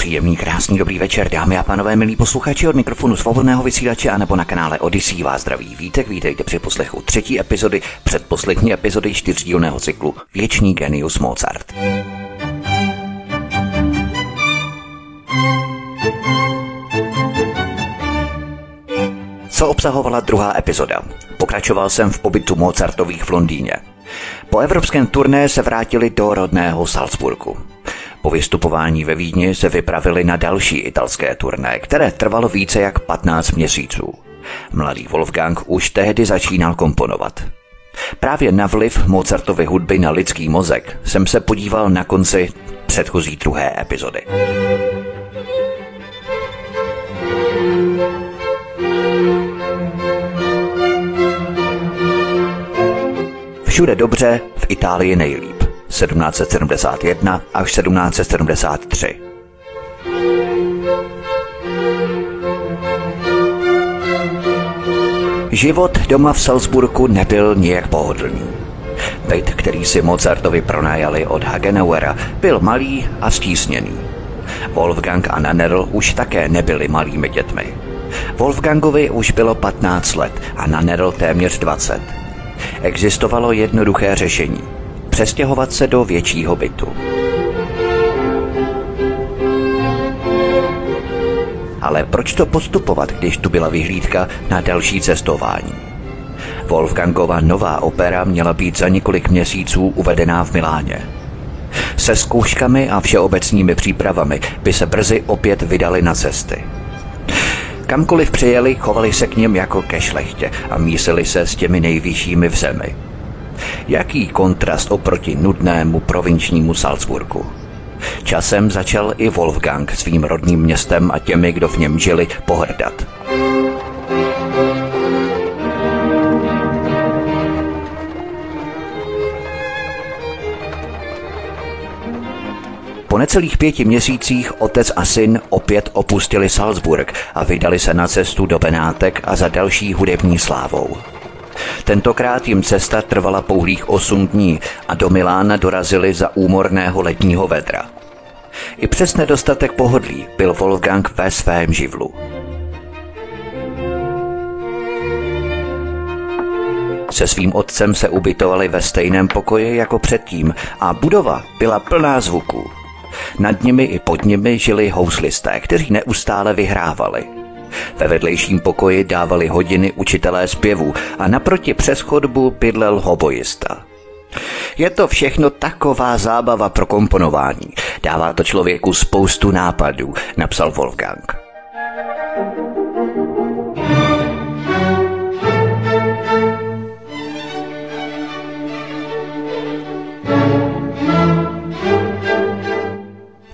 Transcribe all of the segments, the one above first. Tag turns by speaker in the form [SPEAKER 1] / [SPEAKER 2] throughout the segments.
[SPEAKER 1] Příjemný, krásný, dobrý večer, dámy a pánové, milí posluchači od mikrofonu svobodného vysílače a nebo na kanále Odyssey vás zdraví vítek, vítejte při poslechu třetí epizody, předposlední epizody čtyřdílného cyklu Věčný genius Mozart. Co obsahovala druhá epizoda? Pokračoval jsem v pobytu Mozartových v Londýně. Po evropském turné se vrátili do rodného Salzburgu. Po vystupování ve Vídni se vypravili na další italské turné, které trvalo více jak 15 měsíců. Mladý Wolfgang už tehdy začínal komponovat. Právě na vliv Mozartovy hudby na lidský mozek jsem se podíval na konci předchozí druhé epizody. Všude dobře, v Itálii nejlíp. 1771 až 1773. Život doma v Salzburgu nebyl nijak pohodlný. Byt, který si Mozartovi pronajali od Hagenauera, byl malý a stísněný. Wolfgang a Nanerl už také nebyli malými dětmi. Wolfgangovi už bylo 15 let a Nanerl téměř 20. Existovalo jednoduché řešení – přestěhovat se do většího bytu. Ale proč to postupovat, když tu byla vyhlídka na další cestování? Wolfgangova nová opera měla být za několik měsíců uvedená v Miláně. Se zkouškami a všeobecnými přípravami by se brzy opět vydali na cesty. Kamkoliv přijeli, chovali se k něm jako ke šlechtě a mísili se s těmi nejvyššími v zemi – Jaký kontrast oproti nudnému provinčnímu Salzburgu. Časem začal i Wolfgang svým rodným městem a těmi, kdo v něm žili, pohrdat. Po necelých pěti měsících otec a syn opět opustili Salzburg a vydali se na cestu do Benátek a za další hudební slávou. Tentokrát jim cesta trvala pouhých 8 dní a do Milána dorazili za úmorného letního vedra. I přes nedostatek pohodlí byl Wolfgang ve svém živlu. Se svým otcem se ubytovali ve stejném pokoji jako předtím a budova byla plná zvuků. Nad nimi i pod nimi žili houslisté, kteří neustále vyhrávali – ve vedlejším pokoji dávali hodiny učitelé zpěvu a naproti přes chodbu bydlel hobojista. Je to všechno taková zábava pro komponování. Dává to člověku spoustu nápadů, napsal Wolfgang.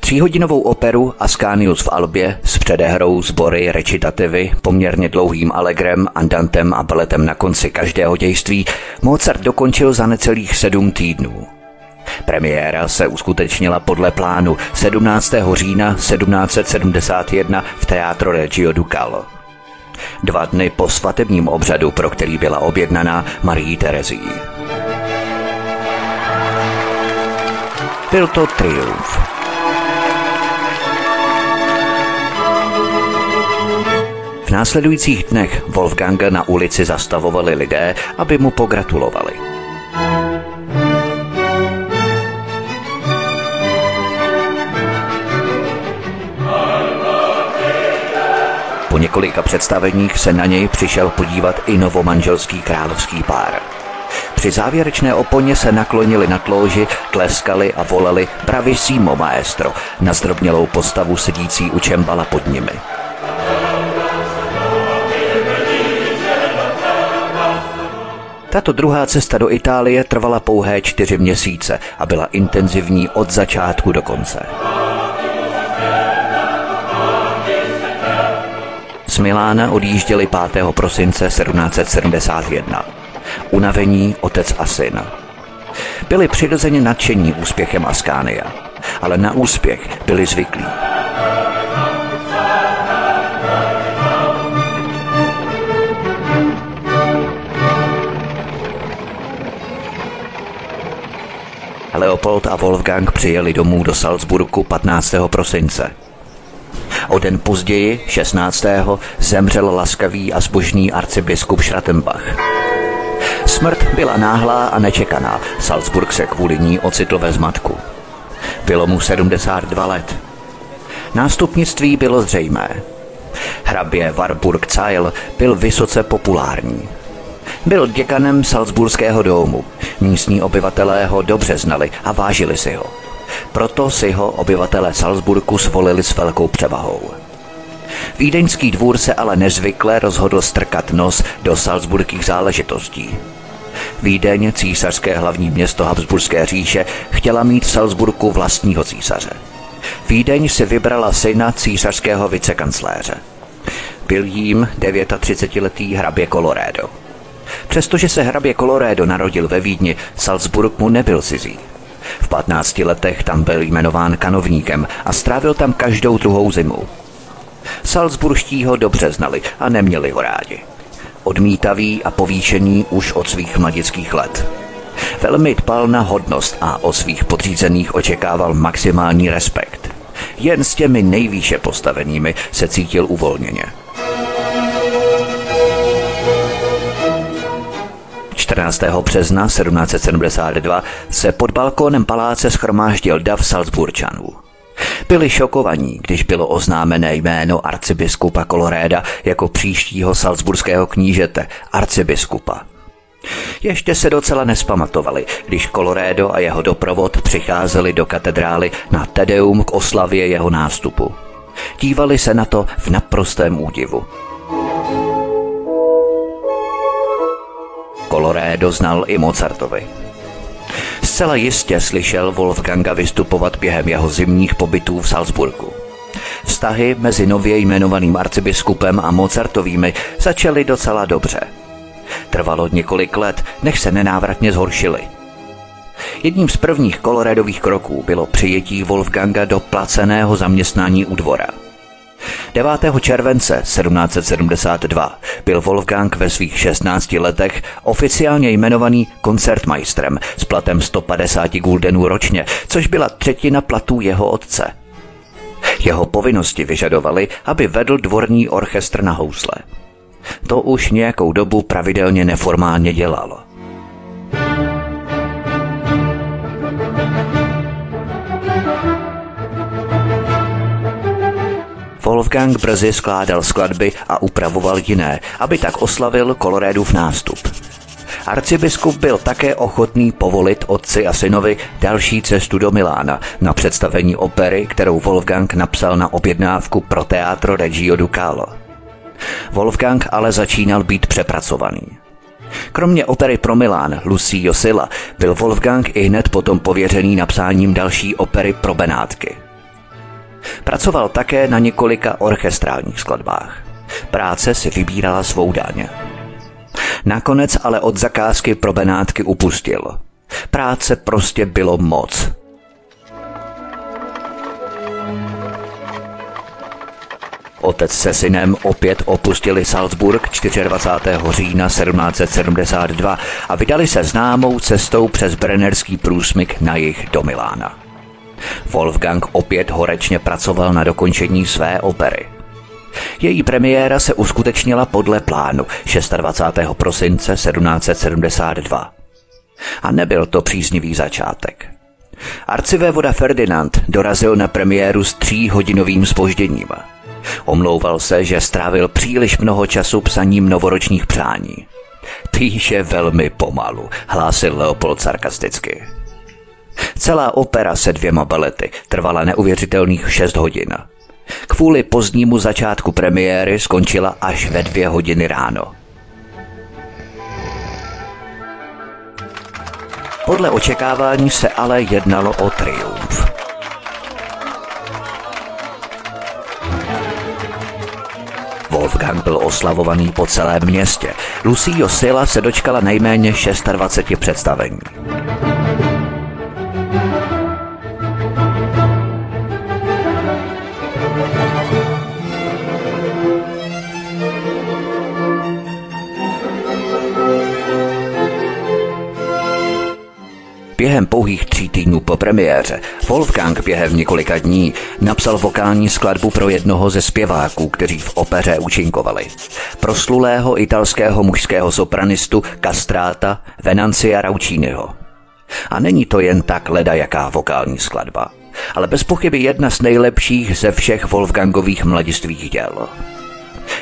[SPEAKER 1] Tříhodinovou operu Ascanius v Albě s předehrou, sbory, recitativy, poměrně dlouhým alegrem, andantem a baletem na konci každého dějství Mozart dokončil za necelých sedm týdnů. Premiéra se uskutečnila podle plánu 17. října 1771 v Teatro Regio Ducalo. Dva dny po svatebním obřadu, pro který byla objednaná Marii Terezí. Byl to triumf. V následujících dnech Wolfganga na ulici zastavovali lidé, aby mu pogratulovali. Po několika představeních se na něj přišel podívat i novomanželský královský pár. Při závěrečné oponě se naklonili na tlouži, tleskali a volali Bravissimo maestro na zdrobnělou postavu sedící u čembala pod nimi. Tato druhá cesta do Itálie trvala pouhé čtyři měsíce a byla intenzivní od začátku do konce. Z Milána odjížděli 5. prosince 1771. Unavení otec a syn. Byli přirozeně nadšení úspěchem Askánia, ale na úspěch byli zvyklí. Leopold a Wolfgang přijeli domů do Salzburgu 15. prosince. O den později, 16. zemřel laskavý a zbožný arcibiskup Schrattenbach. Smrt byla náhlá a nečekaná. Salzburg se kvůli ní ocitl ve zmatku. Bylo mu 72 let. Nástupnictví bylo zřejmé. Hrabě Warburg Zeil byl vysoce populární. Byl děkanem Salzburského domu. Místní obyvatelé ho dobře znali a vážili si ho. Proto si ho obyvatele Salzburgu zvolili s velkou převahou. Vídeňský dvůr se ale nezvykle rozhodl strkat nos do salzburských záležitostí. Vídeň, císařské hlavní město Habsburské říše, chtěla mít v Salzburgu vlastního císaře. Vídeň si vybrala syna císařského vicekancléře. Byl jím 39-letý hrabě Colorado. Přestože se hrabě Colorado narodil ve Vídni, Salzburg mu nebyl cizí. V 15 letech tam byl jmenován kanovníkem a strávil tam každou druhou zimu. Salzburští ho dobře znali a neměli ho rádi. Odmítavý a povýšený už od svých mladických let. Velmi dbal na hodnost a o svých podřízených očekával maximální respekt. Jen s těmi nejvýše postavenými se cítil uvolněně. 14. března 1772 se pod balkónem paláce schromáždil dav Salzburčanů. Byli šokovaní, když bylo oznámené jméno arcibiskupa Koloréda jako příštího salzburského knížete, arcibiskupa. Ještě se docela nespamatovali, když Kolorédo a jeho doprovod přicházeli do katedrály na Tedeum k oslavě jeho nástupu. Dívali se na to v naprostém údivu. Coloré doznal i Mozartovi. Zcela jistě slyšel Wolfganga vystupovat během jeho zimních pobytů v Salzburgu. Vztahy mezi nově jmenovaným arcibiskupem a Mozartovými začaly docela dobře. Trvalo několik let, než se nenávratně zhoršily. Jedním z prvních kolorédových kroků bylo přijetí Wolfganga do placeného zaměstnání u dvora – 9. července 1772 byl Wolfgang ve svých 16 letech oficiálně jmenovaný koncertmajstrem s platem 150 guldenů ročně, což byla třetina platů jeho otce. Jeho povinnosti vyžadovaly, aby vedl dvorní orchestr na housle. To už nějakou dobu pravidelně neformálně dělal. Wolfgang brzy skládal skladby a upravoval jiné, aby tak oslavil v nástup. Arcibiskup byl také ochotný povolit otci a synovi další cestu do Milána na představení opery, kterou Wolfgang napsal na objednávku pro Teatro Reggio Ducalo. Wolfgang ale začínal být přepracovaný. Kromě opery pro Milán Lucio Silla byl Wolfgang i hned potom pověřený napsáním další opery pro Benátky – Pracoval také na několika orchestrálních skladbách. Práce si vybírala svou daň. Nakonec ale od zakázky pro Benátky upustil. Práce prostě bylo moc. Otec se synem opět opustili Salzburg 24. října 1772 a vydali se známou cestou přes Brennerský průsmyk na jih do Milána. Wolfgang opět horečně pracoval na dokončení své opery. Její premiéra se uskutečnila podle plánu 26. prosince 1772. A nebyl to příznivý začátek. Arcivévoda Ferdinand dorazil na premiéru s tříhodinovým spožděním. Omlouval se, že strávil příliš mnoho času psaním novoročních přání. Píše velmi pomalu, hlásil Leopold sarkasticky. Celá opera se dvěma balety trvala neuvěřitelných 6 hodin. Kvůli pozdnímu začátku premiéry skončila až ve dvě hodiny ráno. Podle očekávání se ale jednalo o triumf. Wolfgang byl oslavovaný po celém městě. Lucio Sila se dočkala nejméně 26 představení. Během pouhých tří týdnů po premiéře Wolfgang během několika dní napsal vokální skladbu pro jednoho ze zpěváků, kteří v opeře účinkovali. Proslulého italského mužského sopranistu Castráta Venancia Raučínyho. A není to jen tak leda jaká vokální skladba, ale bez pochyby jedna z nejlepších ze všech Wolfgangových mladistvých děl.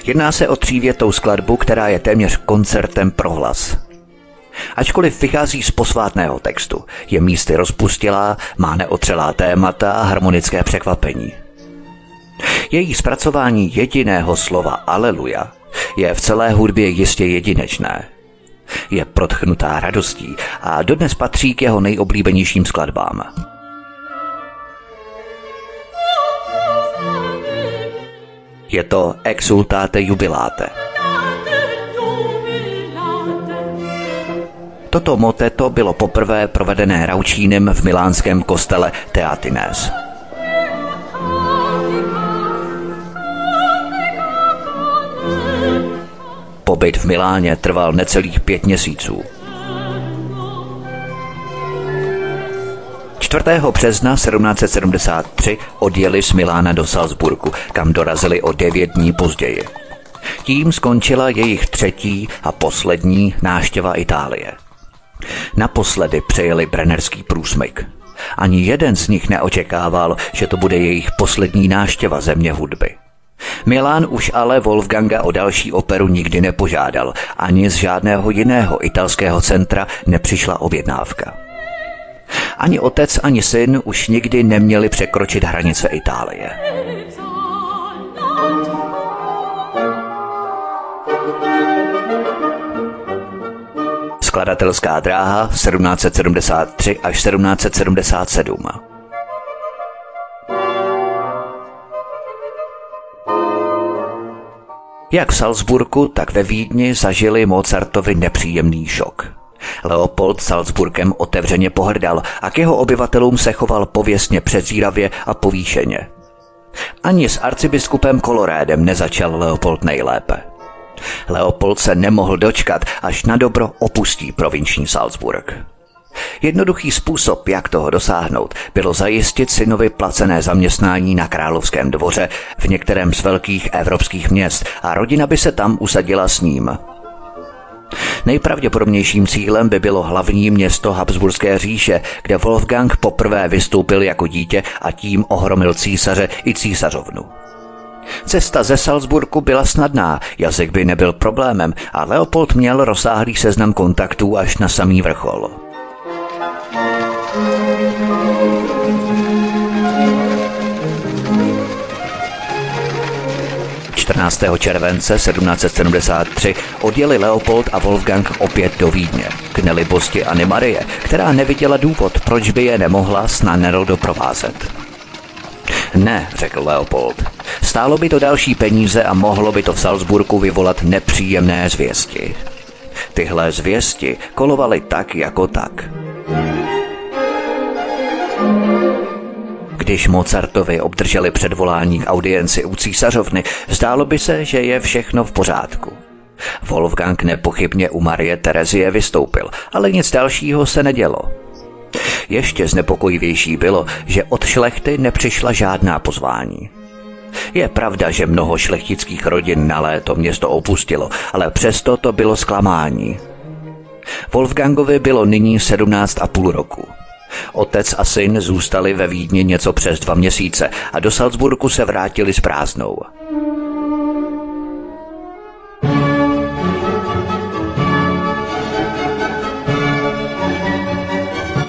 [SPEAKER 1] Jedná se o třívětou skladbu, která je téměř koncertem pro hlas. Ačkoliv vychází z posvátného textu, je místy rozpustilá, má neotřelá témata a harmonické překvapení. Její zpracování jediného slova Aleluja je v celé hudbě jistě jedinečné. Je protchnutá radostí a dodnes patří k jeho nejoblíbenějším skladbám. Je to Exultate Jubilate – Toto moteto bylo poprvé provedené Raučínem v milánském kostele Teatines. Pobyt v Miláně trval necelých pět měsíců. 4. března 1773 odjeli z Milána do Salzburgu, kam dorazili o devět dní později. Tím skončila jejich třetí a poslední náštěva Itálie. Naposledy přejeli Brennerský průsmyk. Ani jeden z nich neočekával, že to bude jejich poslední náštěva země hudby. Milán už ale Wolfganga o další operu nikdy nepožádal, ani z žádného jiného italského centra nepřišla objednávka. Ani otec, ani syn už nikdy neměli překročit hranice Itálie. Skladatelská dráha 1773 až 1777. Jak v Salzburgu, tak ve Vídni zažili Mozartovi nepříjemný šok. Leopold Salzburgem otevřeně pohrdal a k jeho obyvatelům se choval pověstně přezíravě a povýšeně. Ani s arcibiskupem Kolorédem nezačal Leopold nejlépe. Leopold se nemohl dočkat, až na dobro opustí provinční Salzburg. Jednoduchý způsob, jak toho dosáhnout, bylo zajistit synovi placené zaměstnání na královském dvoře v některém z velkých evropských měst a rodina by se tam usadila s ním. Nejpravděpodobnějším cílem by bylo hlavní město Habsburské říše, kde Wolfgang poprvé vystoupil jako dítě a tím ohromil císaře i císařovnu. Cesta ze Salzburgu byla snadná, jazyk by nebyl problémem a Leopold měl rozsáhlý seznam kontaktů až na samý vrchol. – 14. července 1773 odjeli Leopold a Wolfgang opět do Vídně, k nelibosti Anny Marie, která neviděla důvod, proč by je nemohla s Nannerl doprovázet. Ne, řekl Leopold. Stálo by to další peníze a mohlo by to v Salzburgu vyvolat nepříjemné zvěsti. Tyhle zvěsti kolovaly tak jako tak. Když Mozartovi obdrželi předvolání k audienci u císařovny, zdálo by se, že je všechno v pořádku. Wolfgang nepochybně u Marie Terezie vystoupil, ale nic dalšího se nedělo. Ještě znepokojivější bylo, že od šlechty nepřišla žádná pozvání. Je pravda, že mnoho šlechtických rodin na léto město opustilo, ale přesto to bylo zklamání. Wolfgangovi bylo nyní 17 a půl roku. Otec a syn zůstali ve Vídni něco přes dva měsíce a do Salzburgu se vrátili s prázdnou.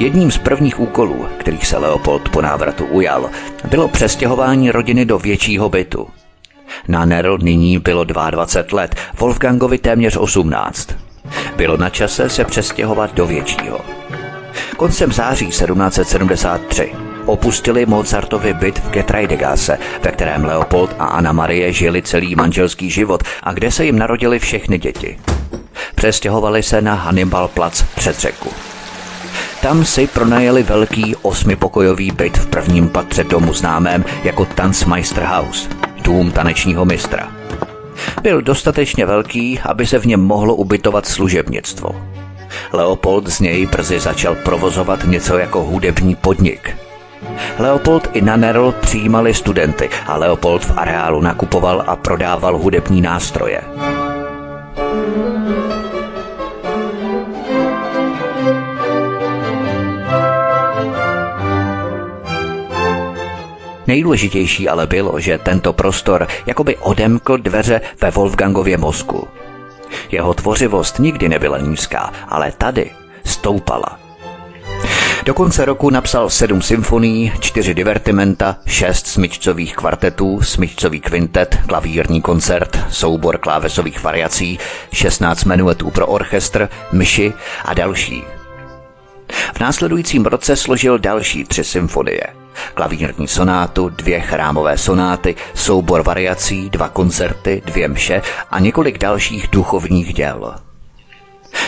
[SPEAKER 1] Jedním z prvních úkolů, kterých se Leopold po návratu ujal, bylo přestěhování rodiny do většího bytu. Na Nerl nyní bylo 22 let, Wolfgangovi téměř 18. Bylo na čase se přestěhovat do většího. Koncem září 1773 opustili Mozartovi byt v Getreidegase, ve kterém Leopold a Anna Marie žili celý manželský život a kde se jim narodili všechny děti. Přestěhovali se na Hannibal Platz před řeku. Tam si pronajeli velký osmipokojový byt v prvním patře domu známém jako Tanzmeisterhaus, dům tanečního mistra. Byl dostatečně velký, aby se v něm mohlo ubytovat služebnictvo. Leopold z něj brzy začal provozovat něco jako hudební podnik. Leopold i Nanerl přijímali studenty a Leopold v areálu nakupoval a prodával hudební nástroje. Nejdůležitější ale bylo, že tento prostor jakoby odemkl dveře ve Wolfgangově mozku. Jeho tvořivost nikdy nebyla nízká, ale tady stoupala. Do konce roku napsal sedm symfonií, čtyři divertimenta, šest smyčcových kvartetů, smyčcový kvintet, klavírní koncert, soubor klávesových variací, 16 menuetů pro orchestr, myši a další. V následujícím roce složil další tři symfonie. Klavírní sonátu, dvě chrámové sonáty, soubor variací, dva koncerty, dvě mše a několik dalších duchovních děl.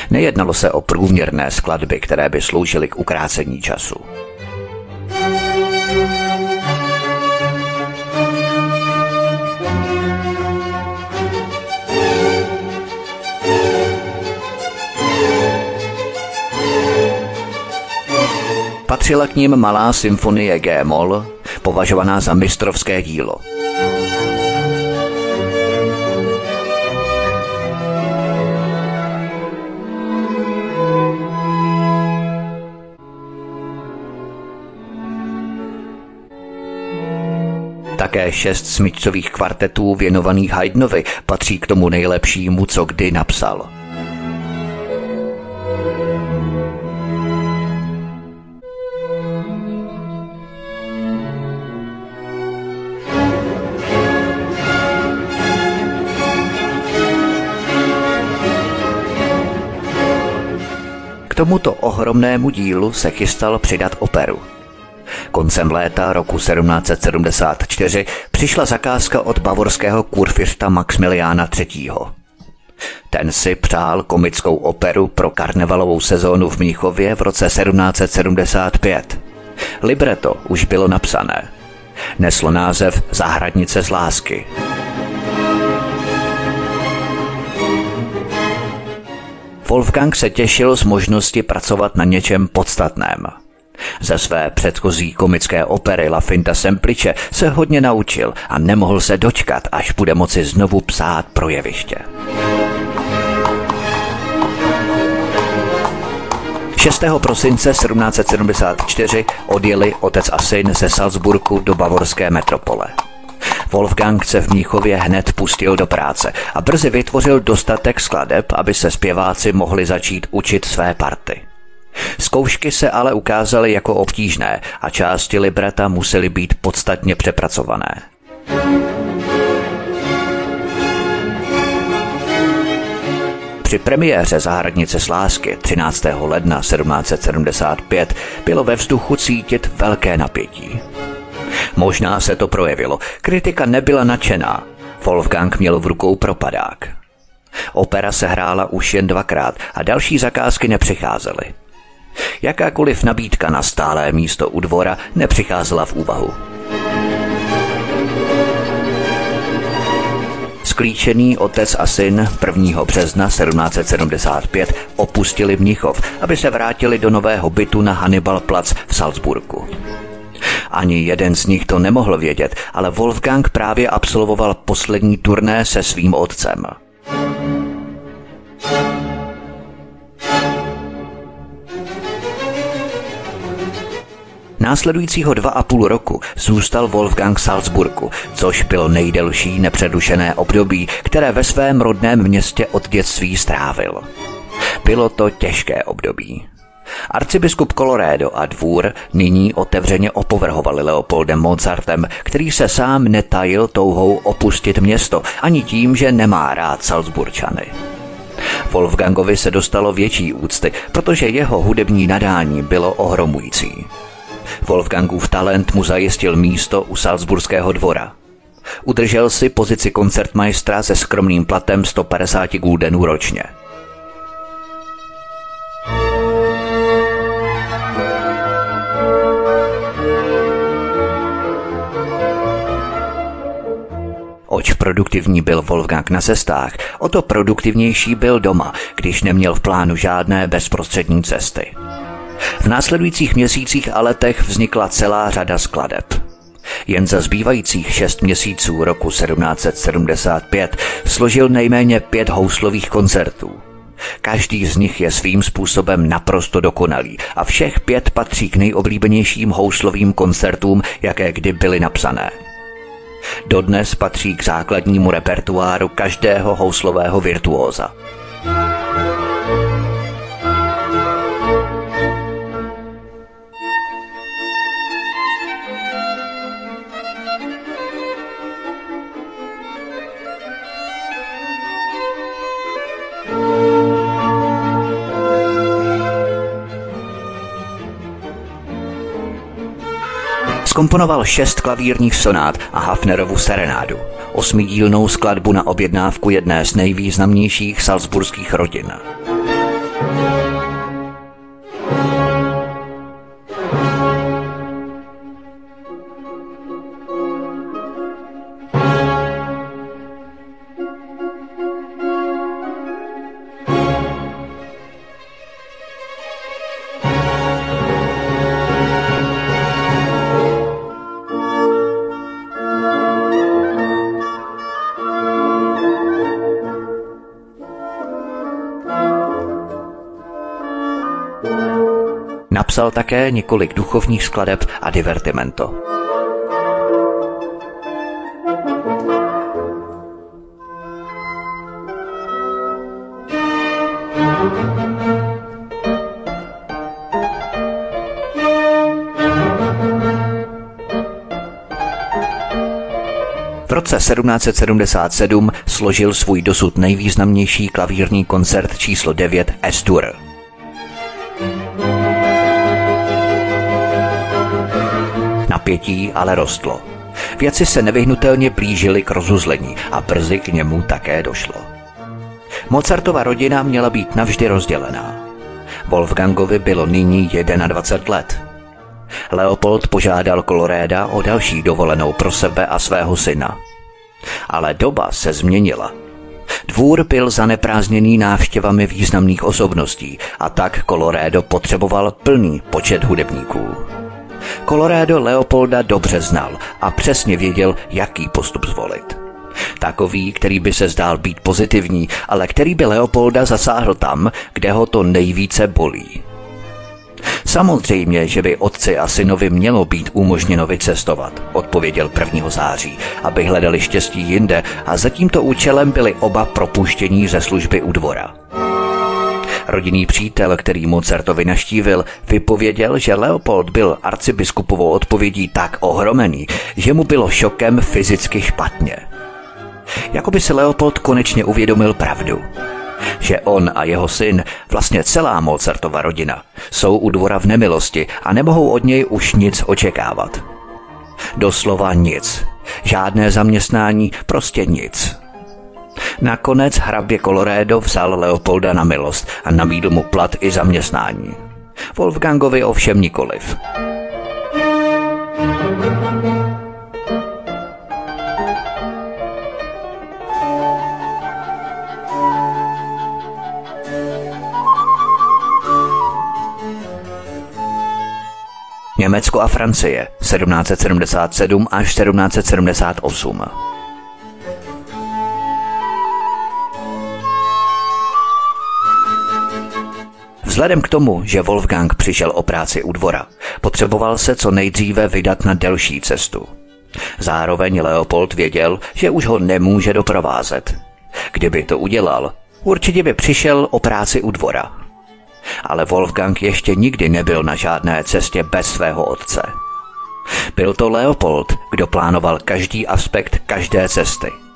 [SPEAKER 1] Nejednalo se o průměrné skladby, které by sloužily k ukrácení času. Patřila k ním malá symfonie G-moll, považovaná za mistrovské dílo. Také šest smyčcových kvartetů věnovaných Haydnovi patří k tomu nejlepšímu, co kdy napsal. Tomuto ohromnému dílu se chystal přidat operu – Koncem léta roku 1774 přišla zakázka od bavorského kurfiřta Maximiliána III. Ten si přál komickou operu pro karnevalovou sezónu v Mnichově v roce 1775. Libreto už bylo napsané. Neslo název Zahradnice z lásky. Wolfgang se těšil z možnosti pracovat na něčem podstatném – ze své předchozí komické opery La Finta Semplice se hodně naučil a nemohl se dočkat, až bude moci znovu psát projeviště. 6. prosince 1774 odjeli otec a syn ze Salzburgu do bavorské metropole. Wolfgang se v Mnichově hned pustil do práce a brzy vytvořil dostatek skladeb, aby se zpěváci mohli začít učit své party. Zkoušky se ale ukázaly jako obtížné a části libreta musely být podstatně přepracované. Při premiéře Zahradnice s lásky 13. ledna 1775 bylo ve vzduchu cítit velké napětí. Možná se to projevilo. Kritika nebyla nadšená. Wolfgang měl v rukou propadák. Opera se hrála už jen dvakrát a další zakázky nepřicházely. Jakákoliv nabídka na stálé místo u dvora nepřicházela v úvahu. Sklíčený otec a syn 1. března 1775 opustili Mnichov, aby se vrátili do nového bytu na Hannibal Platz v Salzburgu. Ani jeden z nich to nemohl vědět, ale Wolfgang právě absolvoval poslední turné se svým otcem. Následujícího dva a půl roku zůstal Wolfgang Salzburgu, což bylo nejdelší nepředušené období, které ve svém rodném městě od dětství strávil. Bylo to těžké období. Arcibiskup Colorado a dvůr nyní otevřeně opovrhovali Leopoldem Mozartem, který se sám netajil touhou opustit město, ani tím, že nemá rád Salzburčany. Wolfgangovi se dostalo větší úcty, protože jeho hudební nadání bylo ohromující. Wolfgangův talent mu zajistil místo u Salzburského dvora. Udržel si pozici koncertmajstra se skromným platem 150 guldenů ročně. Oč produktivní byl Wolfgang na cestách, o to produktivnější byl doma, když neměl v plánu žádné bezprostřední cesty. V následujících měsících a letech vznikla celá řada skladeb. Jen za zbývajících šest měsíců roku 1775 složil nejméně pět houslových koncertů. Každý z nich je svým způsobem naprosto dokonalý a všech pět patří k nejoblíbenějším houslovým koncertům, jaké kdy byly napsané. Dodnes patří k základnímu repertoáru každého houslového virtuóza. Skomponoval šest klavírních sonát a Hafnerovu serenádu, osmidílnou skladbu na objednávku jedné z nejvýznamnějších salzburských rodin. Napsal také několik duchovních skladeb a divertimento. V roce 1777 složil svůj dosud nejvýznamnější klavírní koncert číslo 9 Estur. Napětí ale rostlo. Věci se nevyhnutelně blížily k rozuzlení a brzy k němu také došlo. Mozartova rodina měla být navždy rozdělená. Wolfgangovi bylo nyní 21 let. Leopold požádal Koloréda o další dovolenou pro sebe a svého syna. Ale doba se změnila. Dvůr byl zaneprázdněný návštěvami významných osobností a tak Kolorédo potřeboval plný počet hudebníků. Colorado Leopolda dobře znal a přesně věděl, jaký postup zvolit. Takový, který by se zdál být pozitivní, ale který by Leopolda zasáhl tam, kde ho to nejvíce bolí. Samozřejmě, že by otci a synovi mělo být umožněno vycestovat, odpověděl 1. září, aby hledali štěstí jinde a za tímto účelem byli oba propuštění ze služby u dvora. Rodinný přítel, který Mozartovi naštívil, vypověděl, že Leopold byl arcibiskupovou odpovědí tak ohromený, že mu bylo šokem fyzicky špatně. Jakoby si Leopold konečně uvědomil pravdu že on a jeho syn, vlastně celá Mozartova rodina, jsou u dvora v nemilosti a nemohou od něj už nic očekávat. Doslova nic. Žádné zaměstnání, prostě nic. Nakonec hrabě Colorado vzal Leopolda na milost a nabídl mu plat i zaměstnání. Wolfgangovi ovšem nikoliv. Německo a Francie 1777 až 1778. Vzhledem k tomu, že Wolfgang přišel o práci u dvora, potřeboval se co nejdříve vydat na delší cestu. Zároveň Leopold věděl, že už ho nemůže doprovázet. Kdyby to udělal, určitě by přišel o práci u dvora. Ale Wolfgang ještě nikdy nebyl na žádné cestě bez svého otce. Byl to Leopold, kdo plánoval každý aspekt každé cesty –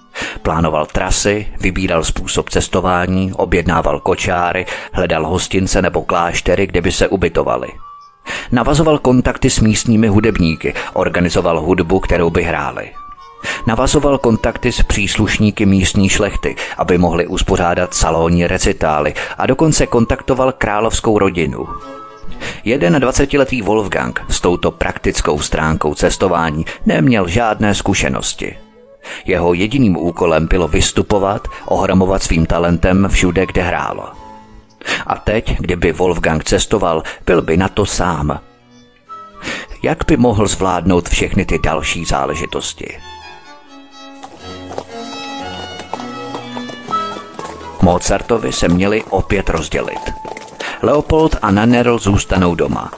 [SPEAKER 1] Plánoval trasy, vybíral způsob cestování, objednával kočáry, hledal hostince nebo kláštery, kde by se ubytovali. Navazoval kontakty s místními hudebníky, organizoval hudbu, kterou by hráli. Navazoval kontakty s příslušníky místní šlechty, aby mohli uspořádat salonní recitály a dokonce kontaktoval královskou rodinu. Jeden 20-letý Wolfgang s touto praktickou stránkou cestování neměl žádné zkušenosti – Jeho jediným úkolem bylo vystupovat, ohromovat svým talentem všude, kde hrál. A teď, kdyby Wolfgang cestoval, byl by na to sám. Jak by mohl zvládnout všechny ty další záležitosti? Mozartovi se měli opět rozdělit. Leopold a Nannerl zůstanou doma.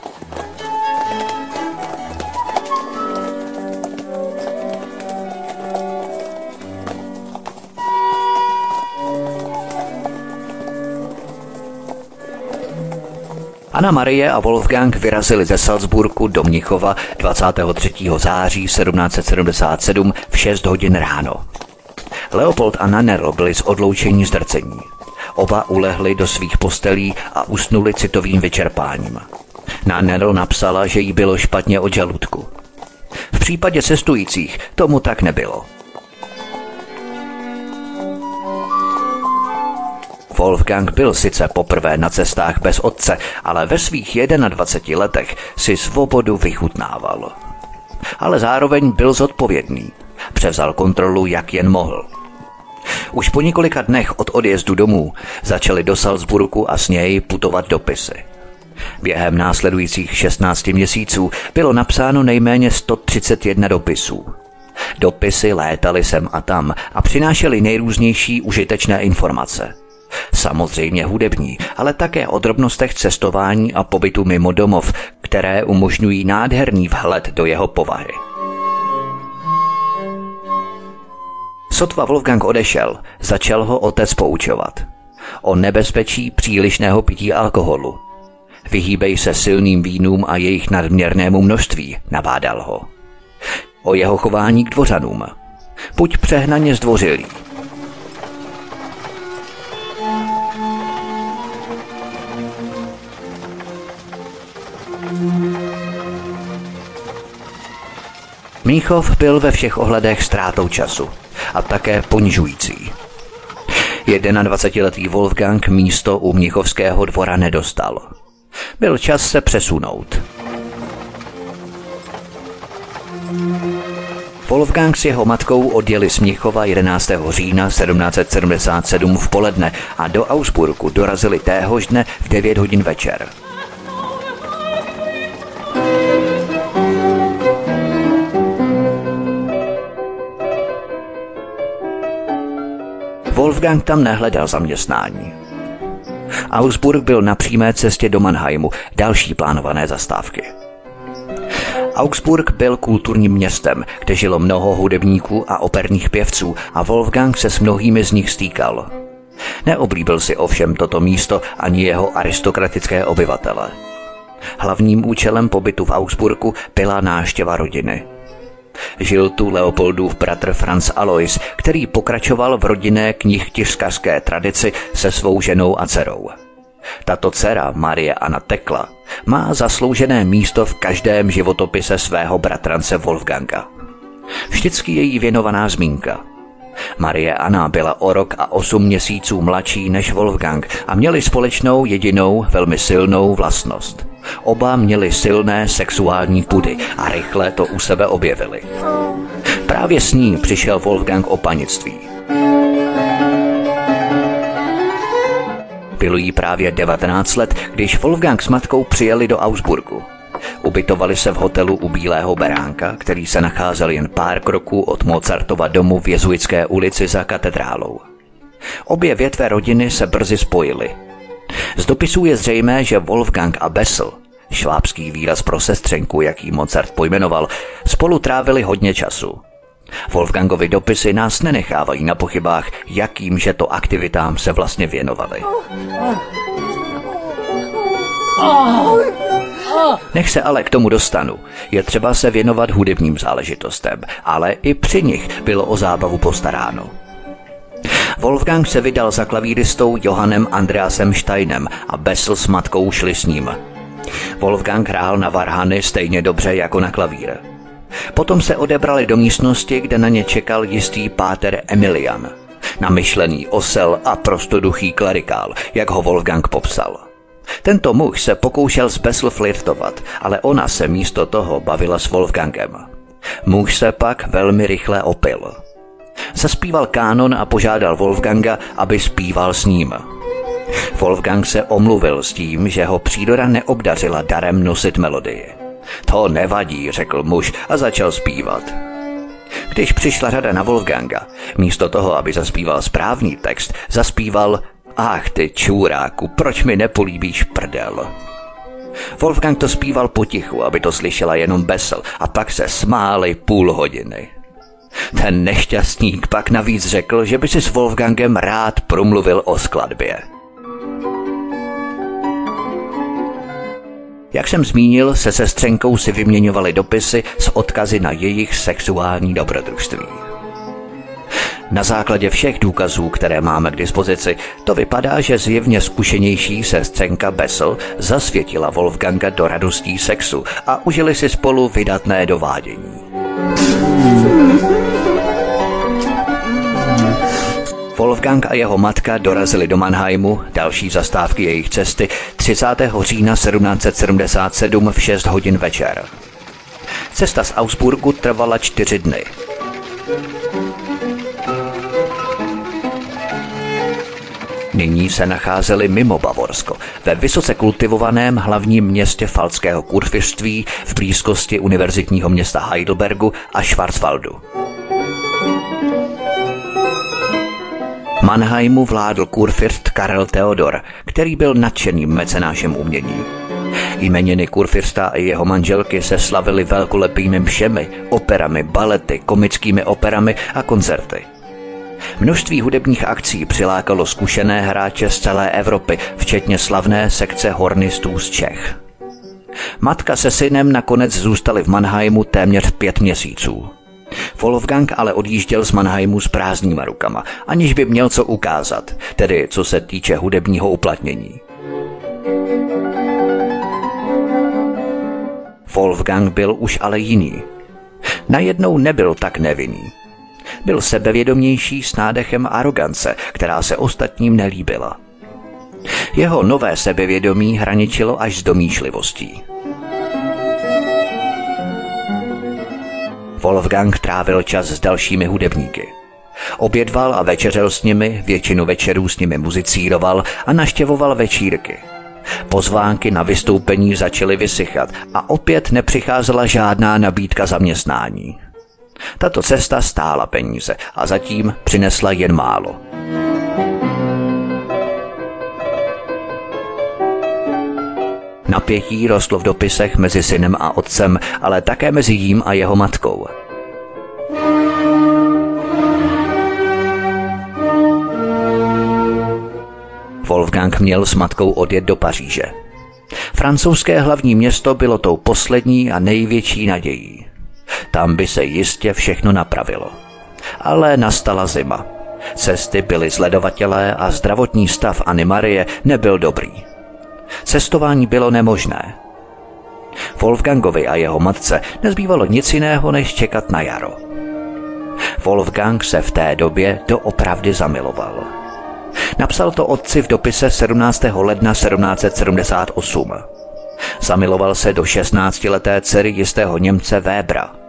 [SPEAKER 1] Anna Marie a Wolfgang vyrazili ze Salzburgu do Mnichova 23. září 1777 v 6 hodin ráno. Leopold a Nannerl byli z odloučení zdrcení. Oba ulehli do svých postelí a usnuli citovým vyčerpáním. Nannerl napsala, že jí bylo špatně od žaludku. V případě cestujících tomu tak nebylo. Wolfgang byl sice poprvé na cestách bez otce, ale ve svých 21 letech si svobodu vychutnával. Ale zároveň byl zodpovědný. Převzal kontrolu, jak jen mohl. Už po několika dnech od odjezdu domů začali do Salzburgu a s něj putovat dopisy. Během následujících 16 měsíců bylo napsáno nejméně 131 dopisů. Dopisy létaly sem a tam a přinášely nejrůznější užitečné informace – Samozřejmě hudební, ale také o drobnostech cestování a pobytu mimo domov, které umožňují nádherný vhled do jeho povahy. Sotva Wolfgang odešel, začal ho otec poučovat. O nebezpečí přílišného pití alkoholu. Vyhýbej se silným vínům a jejich nadměrnému množství, nabádal ho. O jeho chování k dvořanům. Buď přehnaně zdvořilý, Míchov byl ve všech ohledech ztrátou času a také ponižující. 21-letý Wolfgang místo u Mnichovského dvora nedostal. Byl čas se přesunout. Wolfgang s jeho matkou odjeli z Mnichova 11. října 1777 v poledne a do Augsburgu dorazili téhož dne v 9 hodin večer. Wolfgang tam nehledal zaměstnání. Augsburg byl na přímé cestě do Mannheimu, další plánované zastávky. Augsburg byl kulturním městem, kde žilo mnoho hudebníků a operních pěvců a Wolfgang se s mnohými z nich stýkal. Neoblíbil si ovšem toto místo ani jeho aristokratické obyvatele. Hlavním účelem pobytu v Augsburgu byla náštěva rodiny – Žil tu Leopoldův bratr Franz Alois, který pokračoval v rodinné knihtiřkařské tradici se svou ženou a dcerou. Tato dcera, Marie Anna Tekla, má zasloužené místo v každém životopise svého bratrance Wolfganga. Vždycky je jí věnovaná zmínka. Marie Anna byla o rok a osm měsíců mladší než Wolfgang a měli společnou jedinou velmi silnou vlastnost – Oba měli silné sexuální pudy a rychle to u sebe objevili. Právě s ní přišel Wolfgang o panictví. Bylo jí právě 19 let, když Wolfgang s matkou přijeli do Augsburgu. Ubytovali se v hotelu u Bílého beránka, který se nacházel jen pár kroků od Mozartova domu v Jezuitské ulici za katedrálou. Obě větve rodiny se brzy spojily – z dopisů je zřejmé, že Wolfgang a Bessel, švábský výraz pro sestřenku, jaký Mozart pojmenoval, spolu trávili hodně času. Wolfgangovi dopisy nás nenechávají na pochybách, jakýmže to aktivitám se vlastně věnovali. Nech se ale k tomu dostanu. Je třeba se věnovat hudebním záležitostem, ale i při nich bylo o zábavu postaráno. Wolfgang se vydal za klavíristou Johannem Andreasem Steinem a Bessel s matkou šli s ním. Wolfgang hrál na varhany stejně dobře jako na klavír. Potom se odebrali do místnosti, kde na ně čekal jistý páter Emilian. Namyšlený osel a prostoduchý klerikál, jak ho Wolfgang popsal. Tento muž se pokoušel s Bessel flirtovat, ale ona se místo toho bavila s Wolfgangem. Muž se pak velmi rychle opil. Zaspíval kánon a požádal Wolfganga, aby zpíval s ním. Wolfgang se omluvil s tím, že ho příroda neobdařila darem nosit melodii. To nevadí, řekl muž a začal zpívat. Když přišla řada na Wolfganga, místo toho, aby zaspíval správný text, zaspíval Ach ty čůráku, proč mi nepolíbíš prdel? Wolfgang to zpíval potichu, aby to slyšela jenom Besel a pak se smáli půl hodiny. Ten nešťastník pak navíc řekl, že by si s Wolfgangem rád promluvil o skladbě. Jak jsem zmínil, se sestřenkou si vyměňovali dopisy s odkazy na jejich sexuální dobrodružství. Na základě všech důkazů, které máme k dispozici, to vypadá, že zjevně zkušenější sestřenka Bessel zasvětila Wolfganga do radostí sexu a užili si spolu vydatné dovádění. Wolfgang a jeho matka dorazili do Mannheimu, další zastávky jejich cesty 30. října 1777 v 6 hodin večer. Cesta z Augsburgu trvala čtyři dny. Nyní se nacházeli mimo Bavorsko, ve vysoce kultivovaném hlavním městě falského kurfiřství v blízkosti univerzitního města Heidelbergu a Schwarzwaldu. Mannheimu vládl kurfürst Karel Theodor, který byl nadšeným mecenášem umění. Jmeniny kurfirsta a jeho manželky se slavily velkolepými všemi, operami, balety, komickými operami a koncerty. Množství hudebních akcí přilákalo zkušené hráče z celé Evropy, včetně slavné sekce hornistů z Čech. Matka se synem nakonec zůstali v Mannheimu téměř pět měsíců. Wolfgang ale odjížděl z Mannheimu s prázdnýma rukama, aniž by měl co ukázat, tedy co se týče hudebního uplatnění. Wolfgang byl už ale jiný. Najednou nebyl tak nevinný. Byl sebevědomější s nádechem arogance, která se ostatním nelíbila. Jeho nové sebevědomí hraničilo až s domýšlivostí. Wolfgang trávil čas s dalšími hudebníky. Obědval a večeřel s nimi, většinu večerů s nimi muzicíroval a naštěvoval večírky. Pozvánky na vystoupení začaly vysychat a opět nepřicházela žádná nabídka zaměstnání. Tato cesta stála peníze a zatím přinesla jen málo. Napětí rostlo v dopisech mezi synem a otcem, ale také mezi jím a jeho matkou. Wolfgang měl s matkou odjet do Paříže. Francouzské hlavní město bylo tou poslední a největší nadějí. Tam by se jistě všechno napravilo. Ale nastala zima. Cesty byly zledovatelé a zdravotní stav Anny Marie nebyl dobrý. Cestování bylo nemožné. Wolfgangovi a jeho matce nezbývalo nic jiného, než čekat na jaro. Wolfgang se v té době doopravdy zamiloval. Napsal to otci v dopise 17. ledna 1778. Zamiloval se do 16-leté dcery jistého Němce Webera.